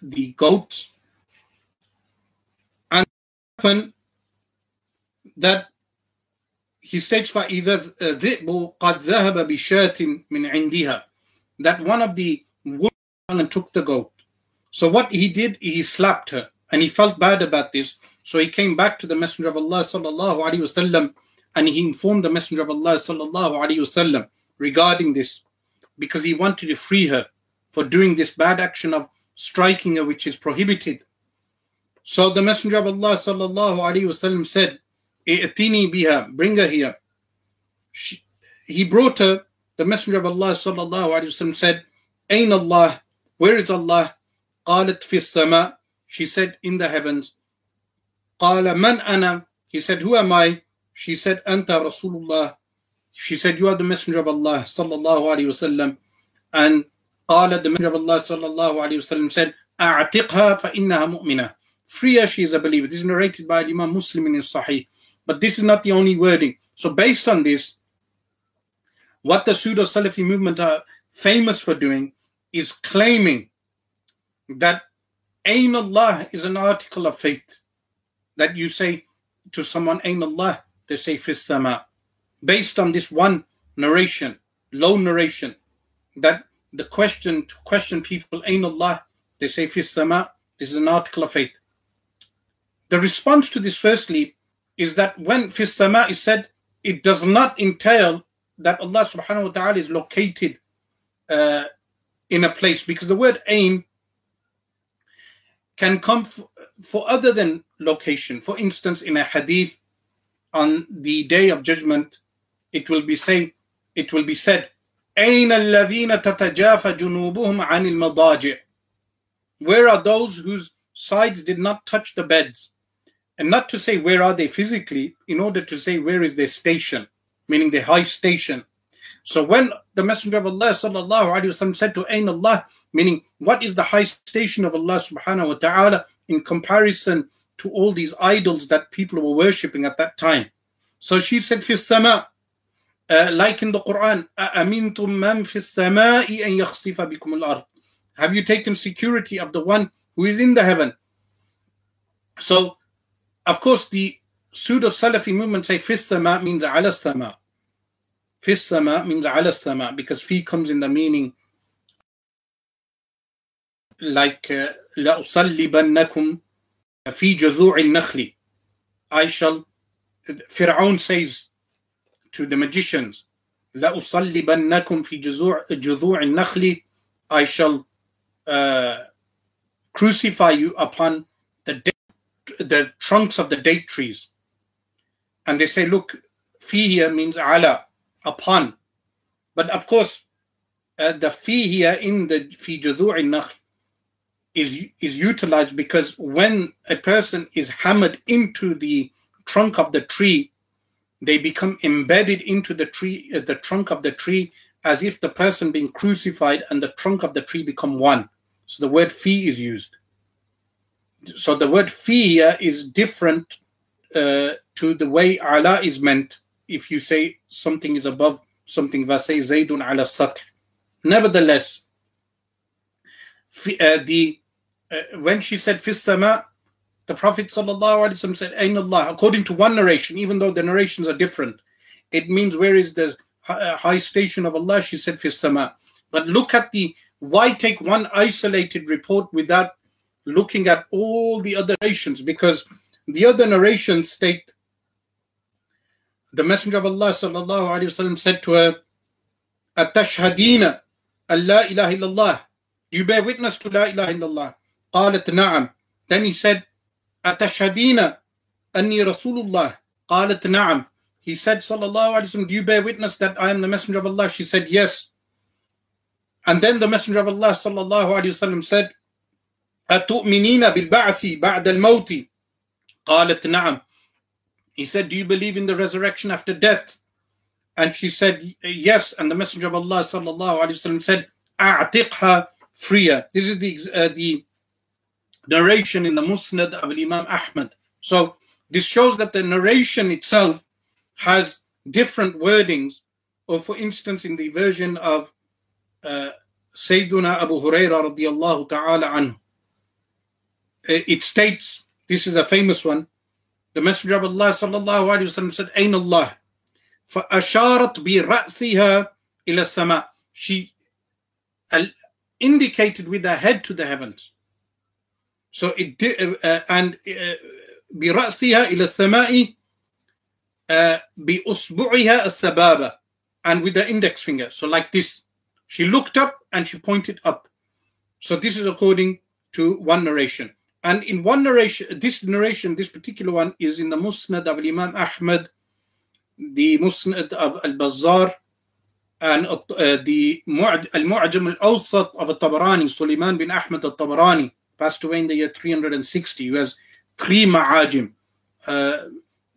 the goats, and happen that he states فَإِذَا الذِّئْبُ قَدْ ذَهَبَ بِشَاةٍ مِنْ عِنْدِهَا that one of the wolves and took the goat. So what he did, he slapped her, and he felt bad about this. So he came back to the Messenger of Allah sallallahu alaihi wasallam, and he informed the Messenger of Allah sallallahu alaihi wasallam regarding this, because he wanted to free her for doing this bad action of striking her, which is prohibited. So the Messenger of Allah sallallahu alaihi wasallam said, "I'tini biha, bring her here." She, he brought her. The Messenger of Allah sallallahu alaihi wasallam said, "Ain Allah? Where is Allah?" قالت في السماء. She said, "In the heavens." قال من أنا? He said, "Who am I?" She said, أنت رسول الله. She said, "You are the Messenger of Allah sallallahu alaihi wasallam." And قال the Messenger of Allah sallallahu alaihi wasallam said, أعتقها فإنها مؤمنة. Free her, she is a believer. This is narrated by Imam Muslim in his Sahih. But this is not the only wording. So based on this, what the pseudo Salafi movement are famous for doing is claiming that Ain Allah is an article of faith. That you say to someone, Ain Allah, they say Fis Sama. Based on this one narration, low narration, that the question to question people, Ain Allah, they say Fis Sama, this is an article of faith. The response to this, firstly, is that when Fis Sama is said, it does not entail that Allah subhanahu wa ta'ala is located uh, in a place because the word ain can come f- for other than location. For instance, in a hadith on the day of judgment, it will be say, it will be said, أين الذين تتجافى جنوبهم عن المضاجع Where are those whose sides did not touch the beds? And not to say where are they physically, in order to say where is their station, meaning their high station. So when the Messenger of Allah sallallahu alaihi wasallam said to Ain Allah, meaning what is the high station of Allah subhanahu wa ta'ala in comparison to all these idols that people were worshipping at that time. So she said fi sama, uh, like in the Quran, أَأَمِنْتُم مَّن فِي السَّمَاءِ أَن يَخْسِفَ بِكُمُ الْأَرْضِ Have you taken security of the one who is in the heaven? So, of course, the pseudo Salafi movement say fi sama means ala sama. Fi sama means ala sama because fi comes in the meaning like uh, لأصلبنكم في جذوع النخل I shall Fir'aun says to the magicians لأصلبنكم في جذوع جذوع النخل I shall uh, crucify you upon the date, the trunks of the date trees and they say look fi here means ala upon but of course uh, the fi here in the fi جذوع النخل is is utilized because when a person is hammered into the trunk of the tree, they become embedded into the tree, uh, the trunk of the tree, as if the person being crucified and the trunk of the tree become one. So the word fi is used. So the word fi is different uh, to the way Allah is meant if you say something is above something, say zaydun ala sath. Nevertheless, uh, the uh, when she said fis sama, the Prophet ﷺ said, Ain Allah. According to one narration, even though the narrations are different, it means where is the uh, high station of Allah? She said fis sama. But look at the why take one isolated report without looking at all the other narrations? Because the other narrations state the Messenger of Allah sallallahu alaihi wasallam said to her, "Atashhadina Allah ilaha illallah." You bear witness to La ilaha illallah. قالت نعم. Then he said, أتشهدين أني رسول الله قالت نعم he said sallallahu alaihi wasallam do you bear witness that I am the messenger of Allah she said yes and then the messenger of Allah sallallahu alaihi wasallam said أتؤمنين بالبعث بعد الموت قالت نعم he said do you believe in the resurrection after death and she said yes and the messenger of Allah sallallahu alaihi wasallam said أعتقها freer this is the uh, the narration in the Musnad of Imam Ahmad. So this shows that the narration itself has different wordings, or for instance, in the version of uh, Sayyiduna Abu Huraira radiallahu ta'ala anhu, it states, this is a famous one, the Messenger of Allah sallallahu alayhi wa sallam said, Ain Allah. فأشارت برأسها إلى السماء. She indicated with her head to the heavens. So it did, uh, and برأسها إلى السماء بأصبعها السبابة and with the index finger. So like this. She looked up and she pointed up. So this is according to one narration. And in one narration, this narration, this particular one is in the Musnad of Imam Ahmad, the Musnad of Al-Bazzar, and uh, the Al-Mu'jam al-Awsat of Al-Tabarani, Sulaiman bin Ahmad al-Tabarani, passed away in the year 360, who has three ma'ajim. Uh,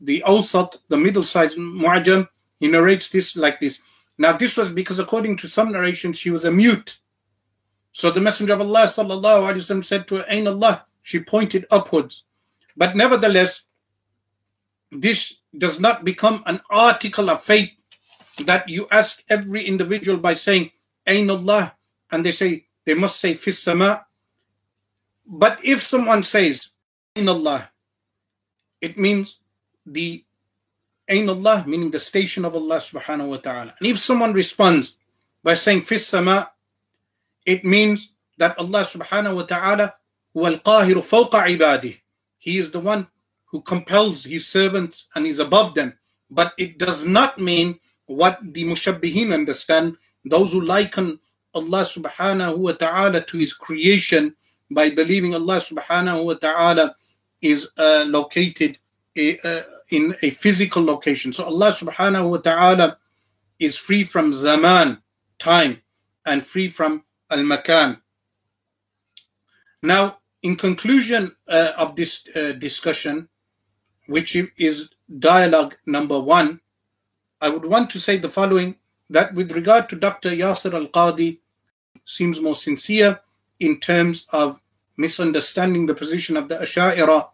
the Awsat, the middle sized mu'ajam, he narrates this like this. Now, this was because, according to some narrations, she was a mute. So the Messenger of Allah sallallahu alaihi wasallam said to her, Ain Allah. She pointed upwards. But nevertheless, this does not become an article of faith that you ask every individual by saying, Ain Allah. And they say, they must say, Fis sama. But if someone says, in Allah, it means the Ain Allah, meaning the station of Allah subhanahu wa ta'ala. And if someone responds by saying Fis Sama, it means that Allah subhanahu wa ta'ala wal qahiru fawqa ibadih. He is the one who compels his servants and is above them. But it does not mean what the mushabbihin understand, those who liken Allah subhanahu wa ta'ala to his creation by believing Allah subhanahu wa ta'ala is uh, located uh, in a physical location. So Allah subhanahu wa ta'ala is free from zaman, time, and free from al makan. Now, in conclusion uh, of this uh, discussion, which is dialogue number one, I would want to say the following that with regard to Dr. Yasir Al Qadi, seems more sincere in terms of misunderstanding the position of the Asha'ira,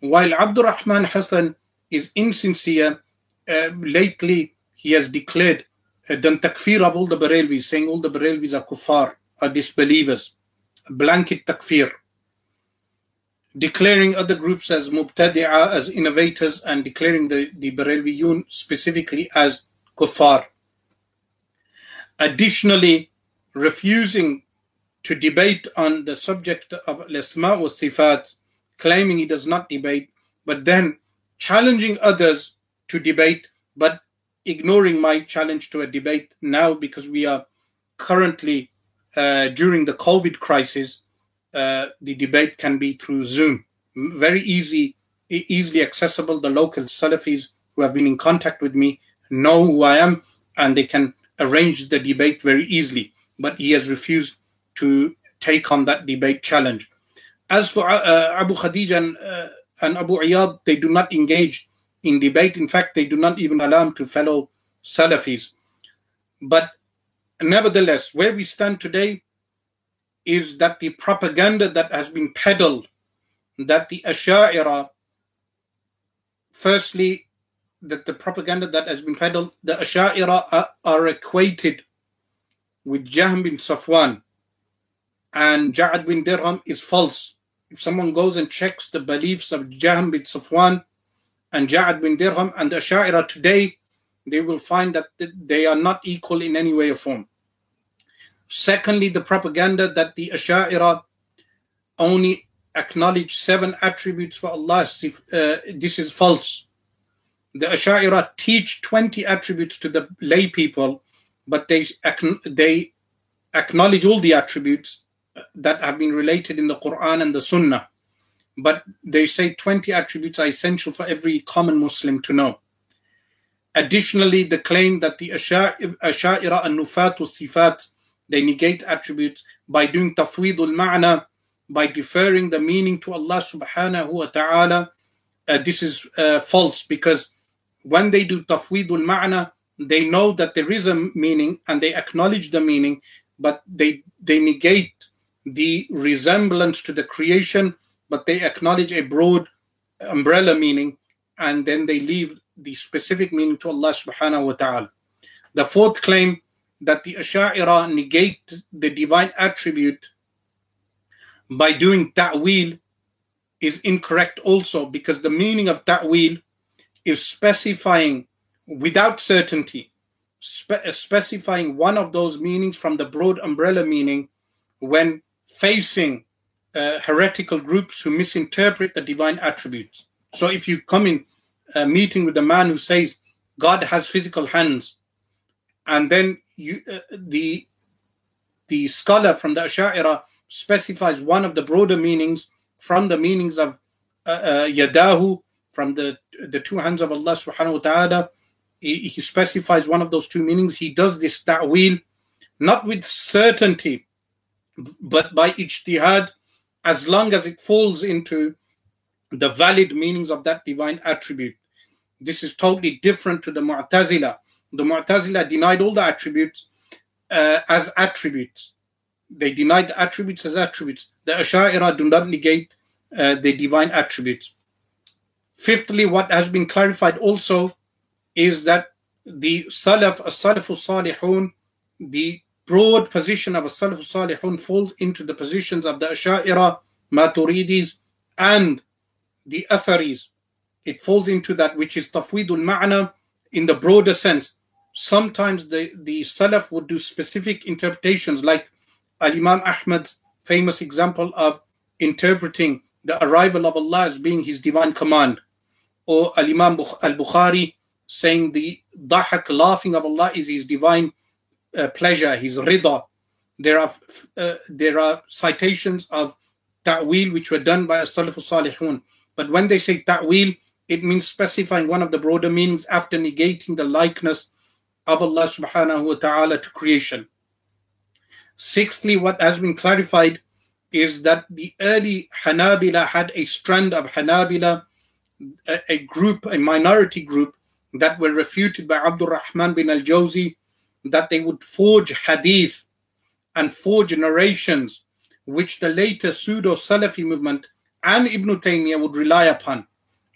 while Abdurrahman Hassan is insincere, uh, lately he has declared, uh, takfir of all the Barelvis, saying all the Barelvis are kuffar, are disbelievers, blanket takfir, declaring other groups as mubtadi'ah, as innovators, and declaring the, the Barelviyun specifically as kuffar. Additionally, refusing to debate on the subject of al-asma wa sifat, claiming he does not debate, but then challenging others to debate, but ignoring my challenge to a debate now because we are currently uh, during the COVID crisis. Uh, the debate can be through Zoom, very easy, easily accessible. The local Salafis who have been in contact with me know who I am, and they can arrange the debate very easily. But he has refused to take on that debate challenge. As for uh, Abu Khadija and, uh, and Abu Iyad, they do not engage in debate. In fact, they do not even alarm to fellow Salafis. But nevertheless, where we stand today is that the propaganda that has been peddled, that the Asha'ira, firstly, that the propaganda that has been peddled, the Asha'ira are, are equated with Jahm bin Safwan and Ja'ad bin Dirham is false. If someone goes and checks the beliefs of Jahm bin Safwan and Ja'ad bin Dirham and the Asha'ira today, they will find that they are not equal in any way or form. Secondly, the propaganda that the Asha'ira only acknowledge seven attributes for Allah, uh, this is false. The Asha'ira teach 20 attributes to the lay people, but they, they acknowledge all the attributes that have been related in the Quran and the Sunnah. But they say 20 attributes are essential for every common Muslim to know. Additionally, the claim that the Asha'ira and Nufat Sifat, they negate attributes by doing tafweedul ma'na, by deferring the meaning to Allah subhanahu wa ta'ala. Uh, this is uh, false because when they do tafweedul ma'na, they know that there is a meaning and they acknowledge the meaning, but they, they negate the resemblance to the creation, but they acknowledge a broad umbrella meaning and then they leave the specific meaning to Allah subhanahu wa ta'ala. The fourth claim that the Asha'ira negate the divine attribute by doing ta'wil is incorrect also because the meaning of ta'wil is specifying without certainty, spe- specifying one of those meanings from the broad umbrella meaning when facing uh, heretical groups who misinterpret the divine attributes. So if you come in a meeting with a man who says God has physical hands, and then you, uh, the the scholar from the Asha'ira specifies one of the broader meanings from the meanings of uh, uh, Yadahu, from the the two hands of Allah subhanahu wa ta'ala. He, he specifies one of those two meanings. He does this ta'wil, not with certainty, but by ijtihad, as long as it falls into the valid meanings of that divine attribute. This is totally different to the Mu'tazila. The Mu'tazila denied all the attributes uh, as attributes. They denied the attributes as attributes. The Asha'ira do not negate uh, the divine attributes. Fifthly, what has been clarified also is that the Salaf, As-Salafu Salihun, the broad position of Salaf Salihun falls into the positions of the Asha'ira, Maturidis, and the Atharis. It falls into that which is Tafweedul Ma'na in the broader sense. Sometimes the, the Salaf would do specific interpretations, like Al Imam Ahmad's famous example of interpreting the arrival of Allah as being his divine command, or Al Imam Al Bukhari saying the dahak laughing of Allah is his divine uh, pleasure, his rida. There are uh, there are citations of ta'wil which were done by as-salaf salihun. But when they say ta'wil, it means specifying one of the broader meanings after negating the likeness of Allah subhanahu wa ta'ala to creation. Sixthly, what has been clarified is that the early Hanabila had a strand of Hanabila, a, a group, a minority group that were refuted by Abdul Rahman bin al Jawzi that they would forge hadith and forge narrations which the later pseudo Salafi movement and Ibn Taymiyyah would rely upon.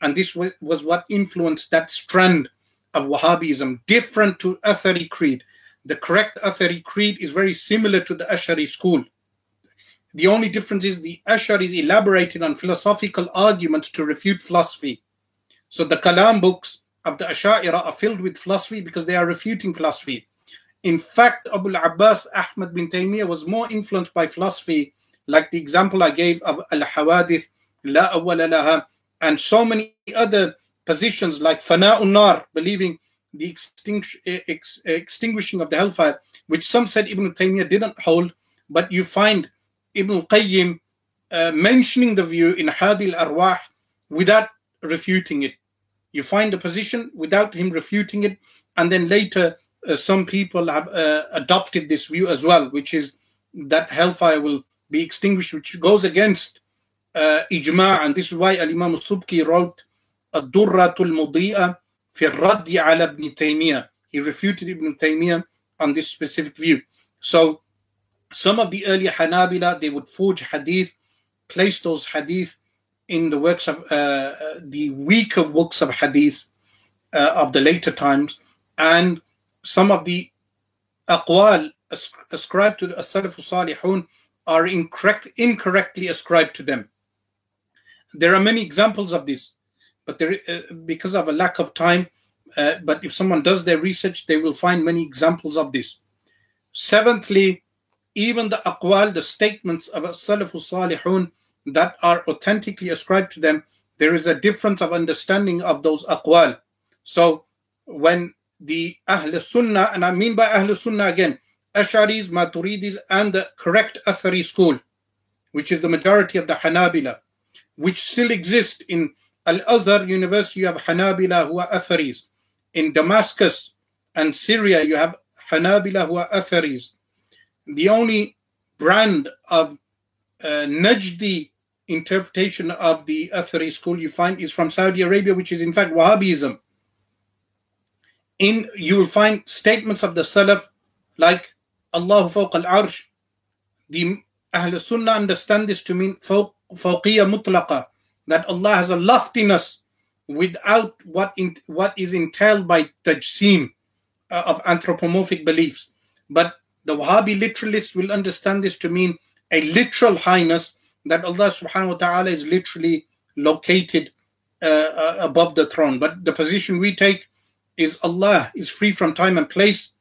And this was what influenced that strand of Wahhabism, different to Athari creed. The correct Athari creed is very similar to the Ashari school. The only difference is the Asharis elaborated on philosophical arguments to refute philosophy. So the Kalam books of the Asha'ira are filled with philosophy because they are refuting philosophy. In fact, Abu al-Abbas Ahmad bin Taymiyyah was more influenced by philosophy, like the example I gave of al-Hawadith, la awwala and so many other positions like fana'un nar, believing the extinct, ex, extinguishing of the hellfire, which some said Ibn Taymiyyah didn't hold, but you find Ibn Qayyim uh, mentioning the view in Hadi al-Arwah without refuting it. You find the position without him refuting it, and then later uh, some people have uh, adopted this view as well, which is that hellfire will be extinguished, which goes against uh, ijma', and this is why Al Imam Subki wrote Ad-Durratul Mudi'a fi Raddi ala Ibn Taymiyyah. He refuted Ibn Taymiyyah on this specific view. So, some of the early Hanabila they would forge hadith, place those hadith in the works of uh, the weaker works of hadith uh, of the later times, and some of the aqwal ascribed to the Salaf Salihun are incorrect, incorrectly ascribed to them. There are many examples of this, but there, uh, because of a lack of time, uh, but if someone does their research, they will find many examples of this. Seventhly, even the aqwal, the statements of Salafu Salihun that are authentically ascribed to them, there is a difference of understanding of those aqwal. So when the Ahl Sunnah, and I mean by Ahl Sunnah again, Ash'aris, Maturidis, and the correct Athari school, which is the majority of the Hanabila, which still exist in Al Azhar University, you have Hanabila who are Atharis. In Damascus and Syria, you have Hanabila who are Atharis. The only brand of uh, Najdi interpretation of the Athari school you find is from Saudi Arabia, which is in fact Wahhabism. In you will find statements of the Salaf like Allah fawq al-arsh. The Ahl Sunnah understand this to mean fawqiyya mutlaqa, that Allah has a loftiness without what in, what is entailed by tajsim uh, of anthropomorphic beliefs. But the Wahhabi literalists will understand this to mean a literal highness that Allah subhanahu wa ta'ala is literally located uh, uh, above the throne. But the position we take is Allah is free from time and place,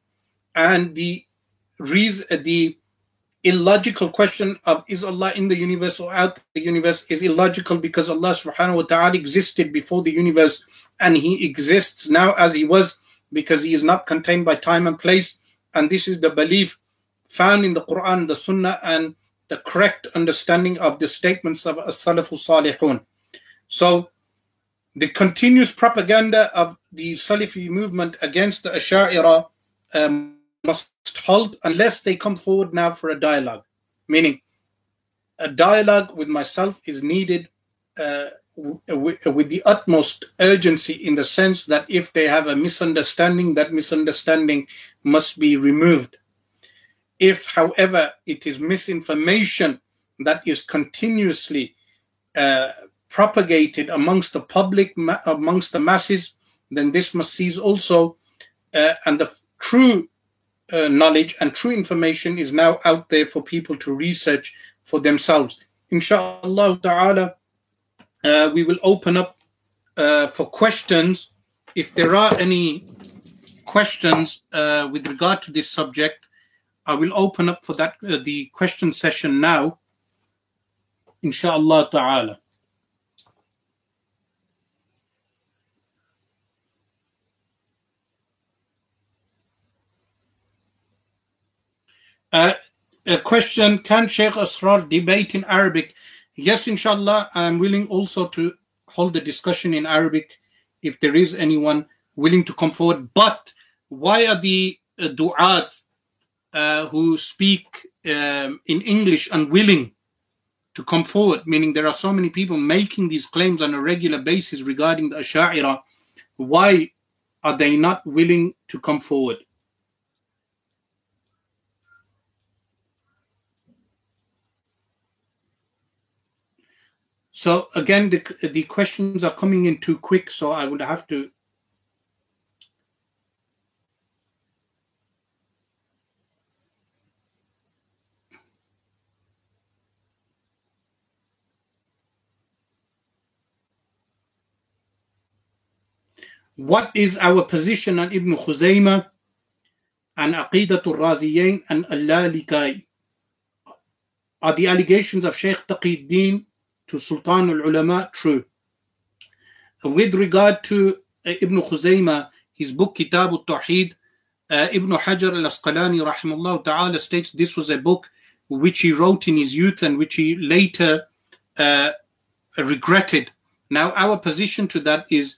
and the reason, uh, the illogical question of is Allah in the universe or out the universe is illogical because Allah subhanahu wa ta'ala existed before the universe and he exists now as he was because he is not contained by time and place. And this is the belief found in the Quran the Sunnah and the correct understanding of the statements of as-salafu salihun. So the continuous propaganda of the Salafi movement against the Ash'ari um, must halt unless they come forward now for a dialogue. Meaning, a dialogue with myself is needed uh, w- with the utmost urgency in the sense that if they have a misunderstanding, that misunderstanding must be removed. If, however, it is misinformation that is continuously uh, propagated amongst the public, amongst the masses, then this must cease also. Uh, and the true uh, knowledge and true information is now out there for people to research for themselves. Inshallah ta'ala, uh, we will open up uh, for questions. If there are any questions uh, with regard to this subject, I will open up for that uh, the question session now. Inshallah ta'ala. Uh, a question Can Sheikh Asrar debate in Arabic? Yes, inshallah. I'm willing also to hold the discussion in Arabic if there is anyone willing to come forward. But why are the uh, du'at uh, who speak um, in English unwilling to come forward? Meaning there are so many people making these claims on a regular basis regarding the Asha'ira. Why are they not willing to come forward? So again, the, the questions are coming in too quick, so I would have to What is our position on Ibn Khuzaymah and Aqidatul Raziyain and Al-Lalikai? Are the allegations of Sheikh Taqiyuddin to Sultan al Ulama true. With regard to uh, Ibn Khuzaymah, his book Kitab al Tawheed, uh, Ibn Hajar al Asqalani ta'ala states this was a book which he wrote in his youth and which he later uh, regretted. Now, our position to that is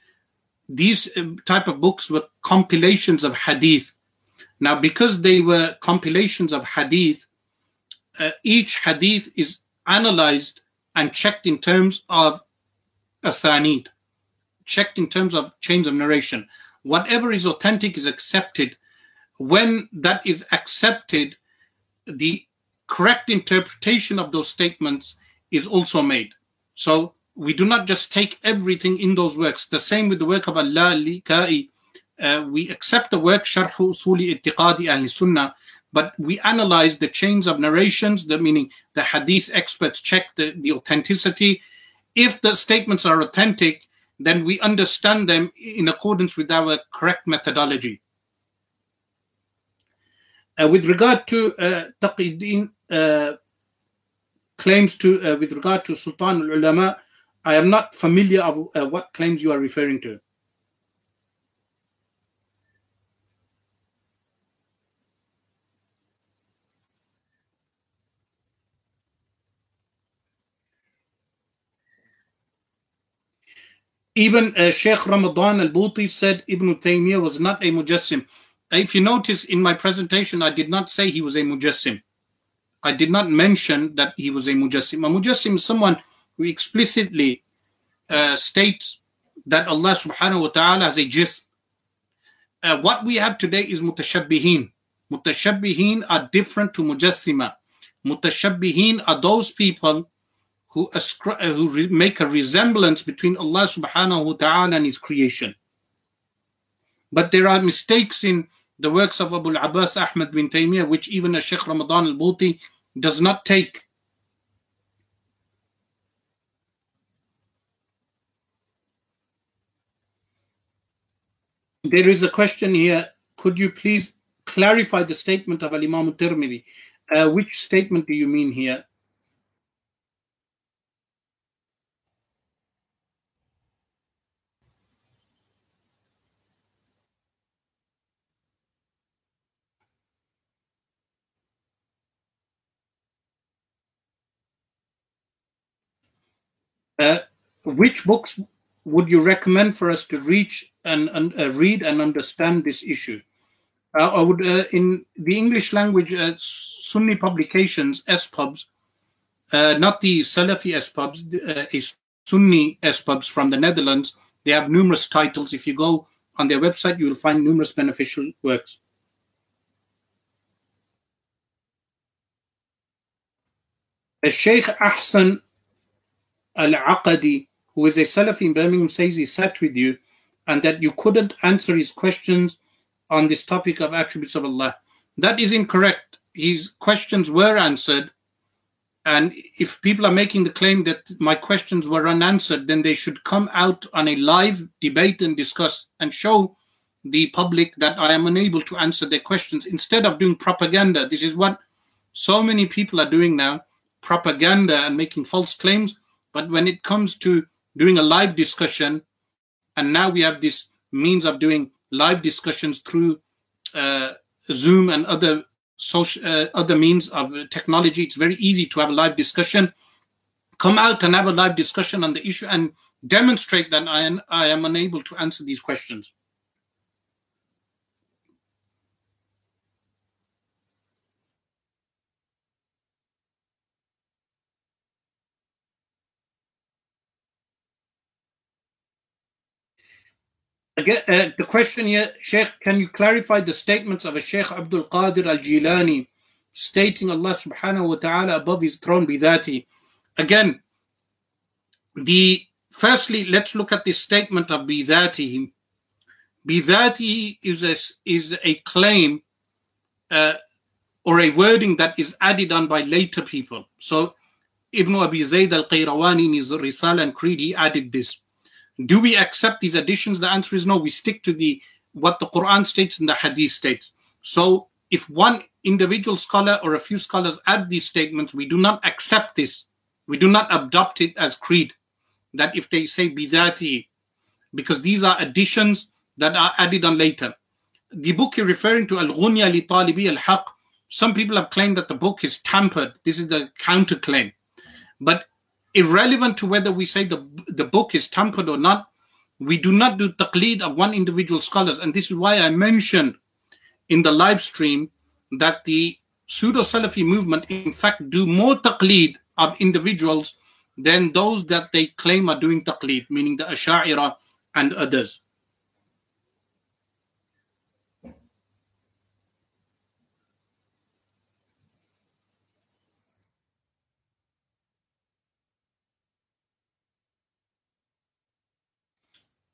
these uh, type of books were compilations of hadith. Now, because they were compilations of hadith, uh, each hadith is analyzed and checked in terms of asanid. checked in terms of chains of narration. Whatever is authentic is accepted. When that is accepted, the correct interpretation of those statements is also made. So we do not just take everything in those works. The same with the work of Al-Lalikai. Uh, we accept the work Sharh Usuli Ittiqadi Ahl Sunnah, but we analyze the chains of narrations, the meaning the hadith experts check the, the authenticity. If the statements are authentic, then we understand them in accordance with our correct methodology. Uh, with regard to uh, uh, claims to, uh, with regard to Sultan al-Ulama, I am not familiar of uh, what claims you are referring to. Even uh, Sheikh Ramadan al Bouti said Ibn Taymiyyah was not a Mujassim. If you notice in my presentation, I did not say he was a Mujassim. I did not mention that he was a Mujassim. A Mujassim is someone who explicitly uh, states that Allah subhanahu wa ta'ala has a jism. Uh, what we have today is mutashabbihin. Mutashabbihin are different to mujassima. Mutashabbihin are those people who, ascri- uh, who re- make a resemblance between Allah subhanahu wa ta'ala and His creation. But there are mistakes in the works of Abu al-Abbas Ahmad bin Taymiyyah, which even a Sheikh Ramadan al-Buti does not take. There is a question here. Could you please clarify the statement of Al-Imam al-Tirmidhi? Uh, which statement do you mean here? Uh, which books would you recommend for us to reach and, and uh, read and understand this issue? Uh, I would, uh, in the English language, uh, Sunni publications, SPubs, uh, not the Salafi SPubs, a Sunni SPubs from the Netherlands. They have numerous titles. If you go on their website, you will find numerous beneficial works. Sheikh Ahsan Al-Aqadi, who is a Salafi in Birmingham, says he sat with you and that you couldn't answer his questions on this topic of attributes of Allah. That is incorrect. His questions were answered. And if people are making the claim that my questions were unanswered, then they should come out on a live debate and discuss and show the public that I am unable to answer their questions instead of doing propaganda. This is what so many people are doing now propaganda and making false claims but when it comes to doing a live discussion, and now we have this means of doing live discussions through uh, Zoom and other social uh, other means of technology, it's very easy to have a live discussion. Come out and have a live discussion on the issue and demonstrate that I am, I am unable to answer these questions. Again, uh, the question here, Sheikh, can you clarify the statements of a Sheikh Abdul Qadir al Jilani stating Allah subhanahu wa ta'ala above his throne bidhati? Again, the firstly, let's look at the statement of bidhati. Bidhati is a, is a claim uh, or a wording that is added on by later people. So Ibn Abi Zayd al Qayrawani in his Risala and Creed, he added this. Do we accept these additions? The answer is no. We stick to the what the Quran states and the Hadith states. So if one individual scholar or a few scholars add these statements, we do not accept this. We do not adopt it as creed. That if they say bidati, because these are additions that are added on later. The book you're referring to, Al-Ghunya li Talibi al-Haq, some people have claimed that the book is tampered. This is the counterclaim. But irrelevant to whether we say the, the book is tampered or not, we do not do taqleed of one individual scholars. And this is why I mentioned in the live stream that the pseudo Salafi movement, in fact, do more taqleed of individuals than those that they claim are doing taqleed, meaning the Asha'ira and others.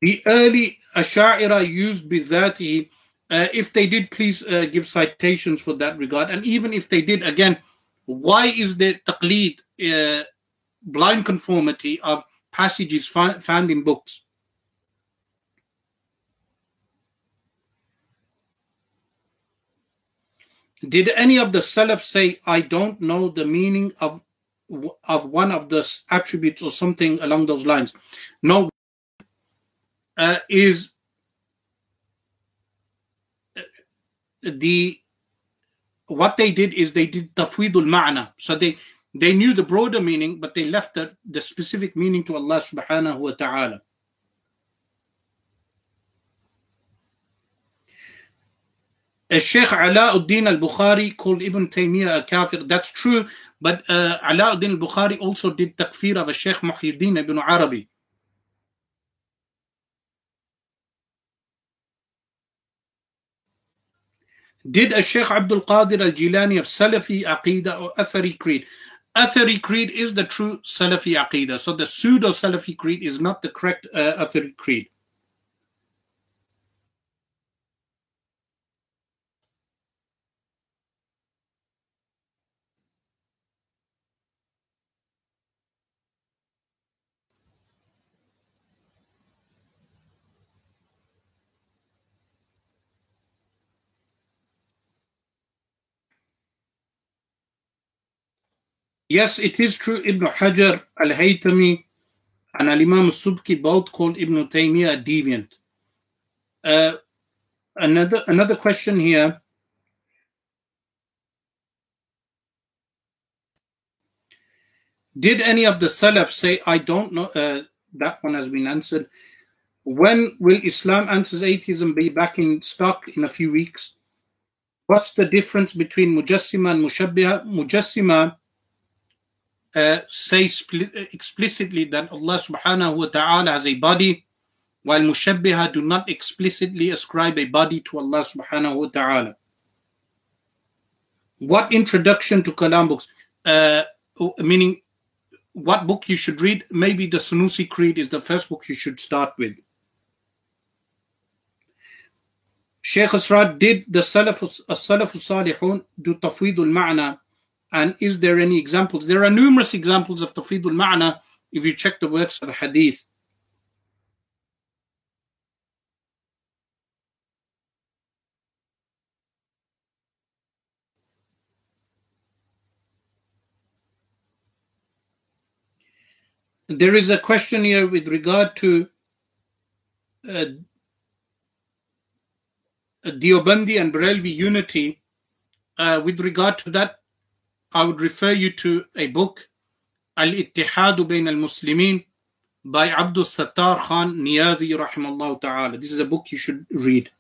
The early Ash'ira used bidhati. Uh, if they did, please uh, give citations for that regard. And even if they did, again, why is the taqleed, uh, blind conformity of passages fi- found in books? Did any of the Salaf say, I don't know the meaning of of one of the attributes or something along those lines? No, uh, is uh, the what they did is they did tafwidul ma'na. So they they knew the broader meaning, but they left the, the specific meaning to Allah subhanahu wa ta'ala. Sheikh Alauddin al-Bukhari called Ibn Taymiyyah a kafir. That's true, but uh, Alauddin al-Bukhari also did takfir of a Sheikh Muhyiddin ibn Arabi. Did a Sheikh Abdul Qadir al Jilani of Salafi Aqidah or Athari Creed? Athari Creed is the true Salafi Aqidah. So the pseudo Salafi Creed is not the correct uh, Athari Creed. Yes, it is true. Ibn Hajar al Haytami and Al Imam Subki both called Ibn Taymiyyah a deviant. Uh, another another question here. Did any of the Salaf say, I don't know? Uh, that one has been answered. When will Islam answers atheism be back in stock in a few weeks? What's the difference between Mujassima and Mushabbiha? Mujassima uh, say explicitly that Allah subhanahu wa ta'ala has a body, while Mushabbiha do not explicitly ascribe a body to Allah subhanahu wa ta'ala. What introduction to Kalam books? Uh, meaning, what book you should read? Maybe the Sunusi Creed is the first book you should start with. Sheikh Asrar did the Salafus, Salihun do Tafweedul Ma'na and is there any examples? There are numerous examples of tafidul ma'na if you check the works of the hadith. There is a question here with regard to uh, Deobandi and Barelvi unity. Uh, with regard to that, I would refer you to a book, Al-Ittihad Bain al-Muslimin by Abdul Sattar Khan Niyazi rahimahullah ta'ala. This is a book you should read.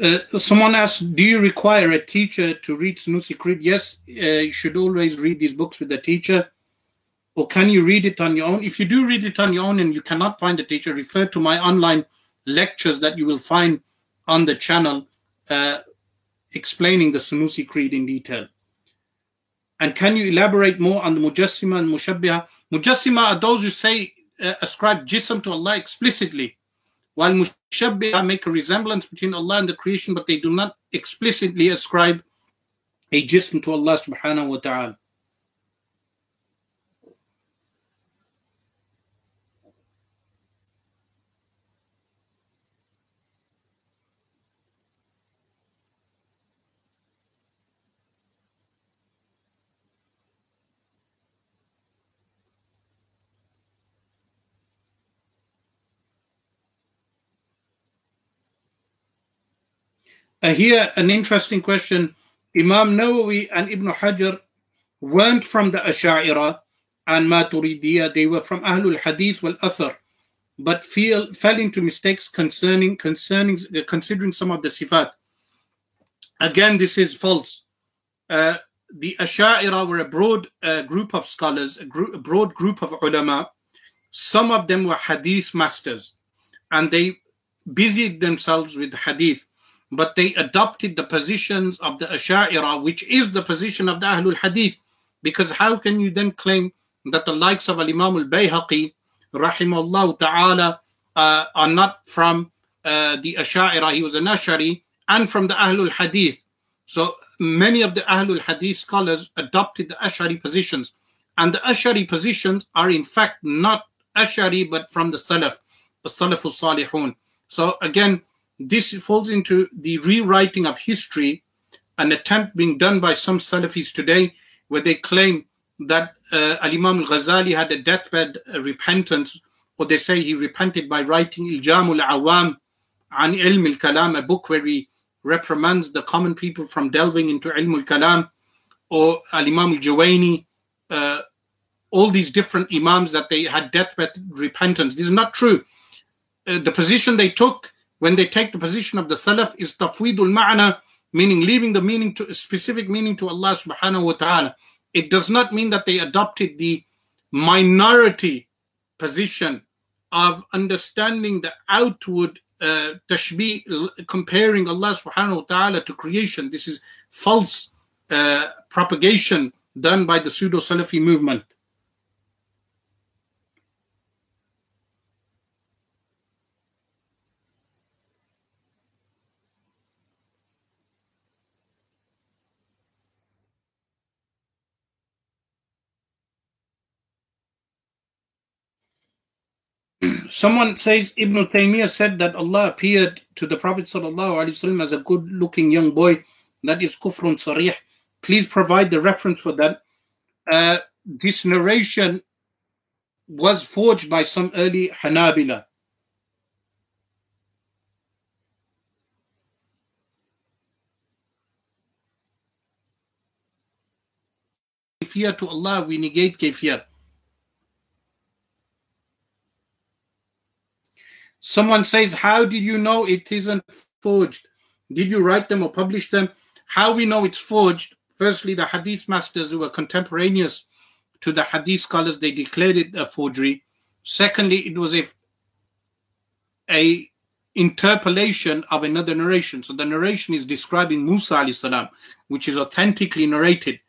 Uh, someone asked, do you require a teacher to read Sunusi Creed? Yes, uh, you should always read these books with a teacher. Or can you read it on your own? If you do read it on your own and you cannot find a teacher, refer to my online lectures that you will find on the channel uh, explaining the Sunusi Creed in detail. And can you elaborate more on the Mujassima and Mushabbiha? Mujassima are those who say, uh, ascribe jism to Allah explicitly while Mushabbiha make a resemblance between Allah and the creation, but they do not explicitly ascribe a jism to Allah subhanahu wa ta'ala. Uh, here, an interesting question. Imam Nawawi and Ibn Hajar weren't from the Asha'ira and Maturidiyya, they were from Ahlul Hadith wal Athar, but feel, fell into mistakes concerning, concerning considering some of the sifat. Again, this is false. Uh, the Asha'ira were a broad uh, group of scholars, a, group, a broad group of ulama. Some of them were hadith masters, and they busied themselves with hadith, but they adopted the positions of the Asha'ira, which is the position of the Ahlul Hadith. Because how can you then claim that the likes of Imam al Bayhaqi, rahimahullah ta'ala, uh, are not from uh, the Asha'ira, he was an Ashari, and from the Ahlul Hadith. So many of the Ahlul Hadith scholars adopted the Ashari positions. And the Ashari positions are in fact not Ashari but from the Salaf, the Salafus Salihun. So again, this falls into the rewriting of history, an attempt being done by some Salafis today, where they claim that uh, Al Imam Al Ghazali had a deathbed uh, repentance, or they say he repented by writing Iljam al Awam an Ilm al Kalam, a book where he reprimands the common people from delving into Ilm al Kalam, or Al Imam al Juwayni, uh, all these different Imams that they had deathbed repentance. This is not true. Uh, the position they took when they take the position of the Salaf is tafwidul ma'na, meaning leaving the meaning to specific meaning to Allah subhanahu wa ta'ala. It does not mean that they adopted the minority position of understanding the outward uh, tashbih, comparing Allah subhanahu wa ta'ala to creation. This is false uh, propagation done by the pseudo Salafi movement. Someone says Ibn Taymiyyah said that Allah appeared to the Prophet ﷺ as a good looking young boy. That is kufrun sarih. Please provide the reference for that. Uh, this narration was forged by some early Hanabila. Kayfiyyah to Allah, we negate kayfiyyah. Someone says, How did you know it isn't forged? Did you write them or publish them? How we know it's forged? Firstly, the hadith masters who were contemporaneous to the hadith scholars, they declared it a forgery. Secondly, it was a, a interpolation of another narration. So the narration is describing Musa salam, which is authentically narrated.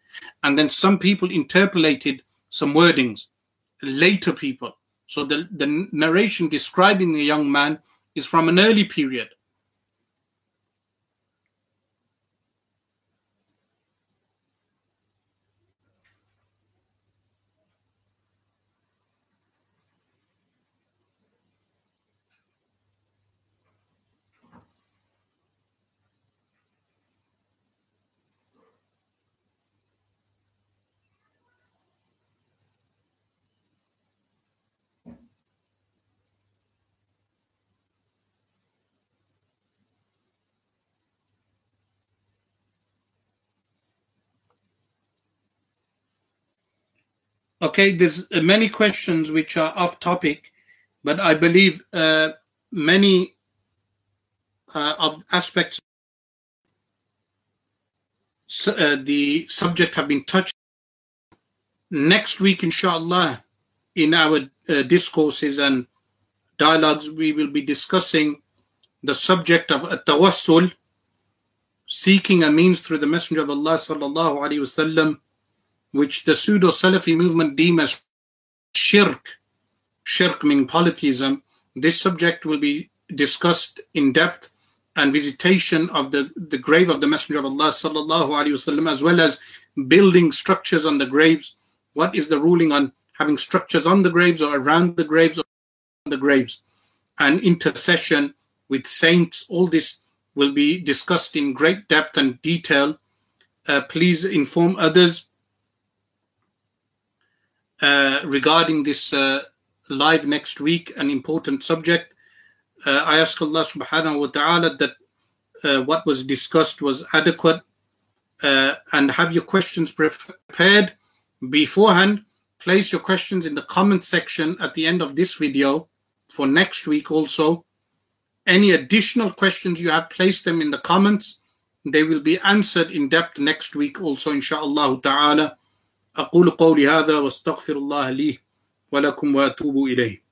And then some people interpolated some wordings, later people. So the, the narration describing the young man is from an early period. Okay, there's uh, many questions which are off topic, but I believe uh, many uh, of aspects uh, the subject have been touched. Next week, inshallah, in our uh, discourses and dialogues, we will be discussing the subject of tawassul, seeking a means through the Messenger of Allah sallallahu alaihi wasallam which the pseudo Salafi movement deem as shirk, shirk meaning polytheism. This subject will be discussed in depth and visitation of the, the grave of the Messenger of Allah sallallahu alaihi wasallam, as well as building structures on the graves. What is the ruling on having structures on the graves or around the graves or on the graves? And intercession with saints. All this will be discussed in great depth and detail. Uh, please inform others uh, regarding this uh, live next week, an important subject. Uh, I ask Allah subhanahu wa ta'ala that uh, what was discussed was adequate uh, and have your questions prepared beforehand. Place your questions in the comment section at the end of this video for next week also. Any additional questions you have, place them in the comments. They will be answered in depth next week also inshallah ta'ala. أقول قولي هذا واستغفر الله لي ولكم وأتوب إليه.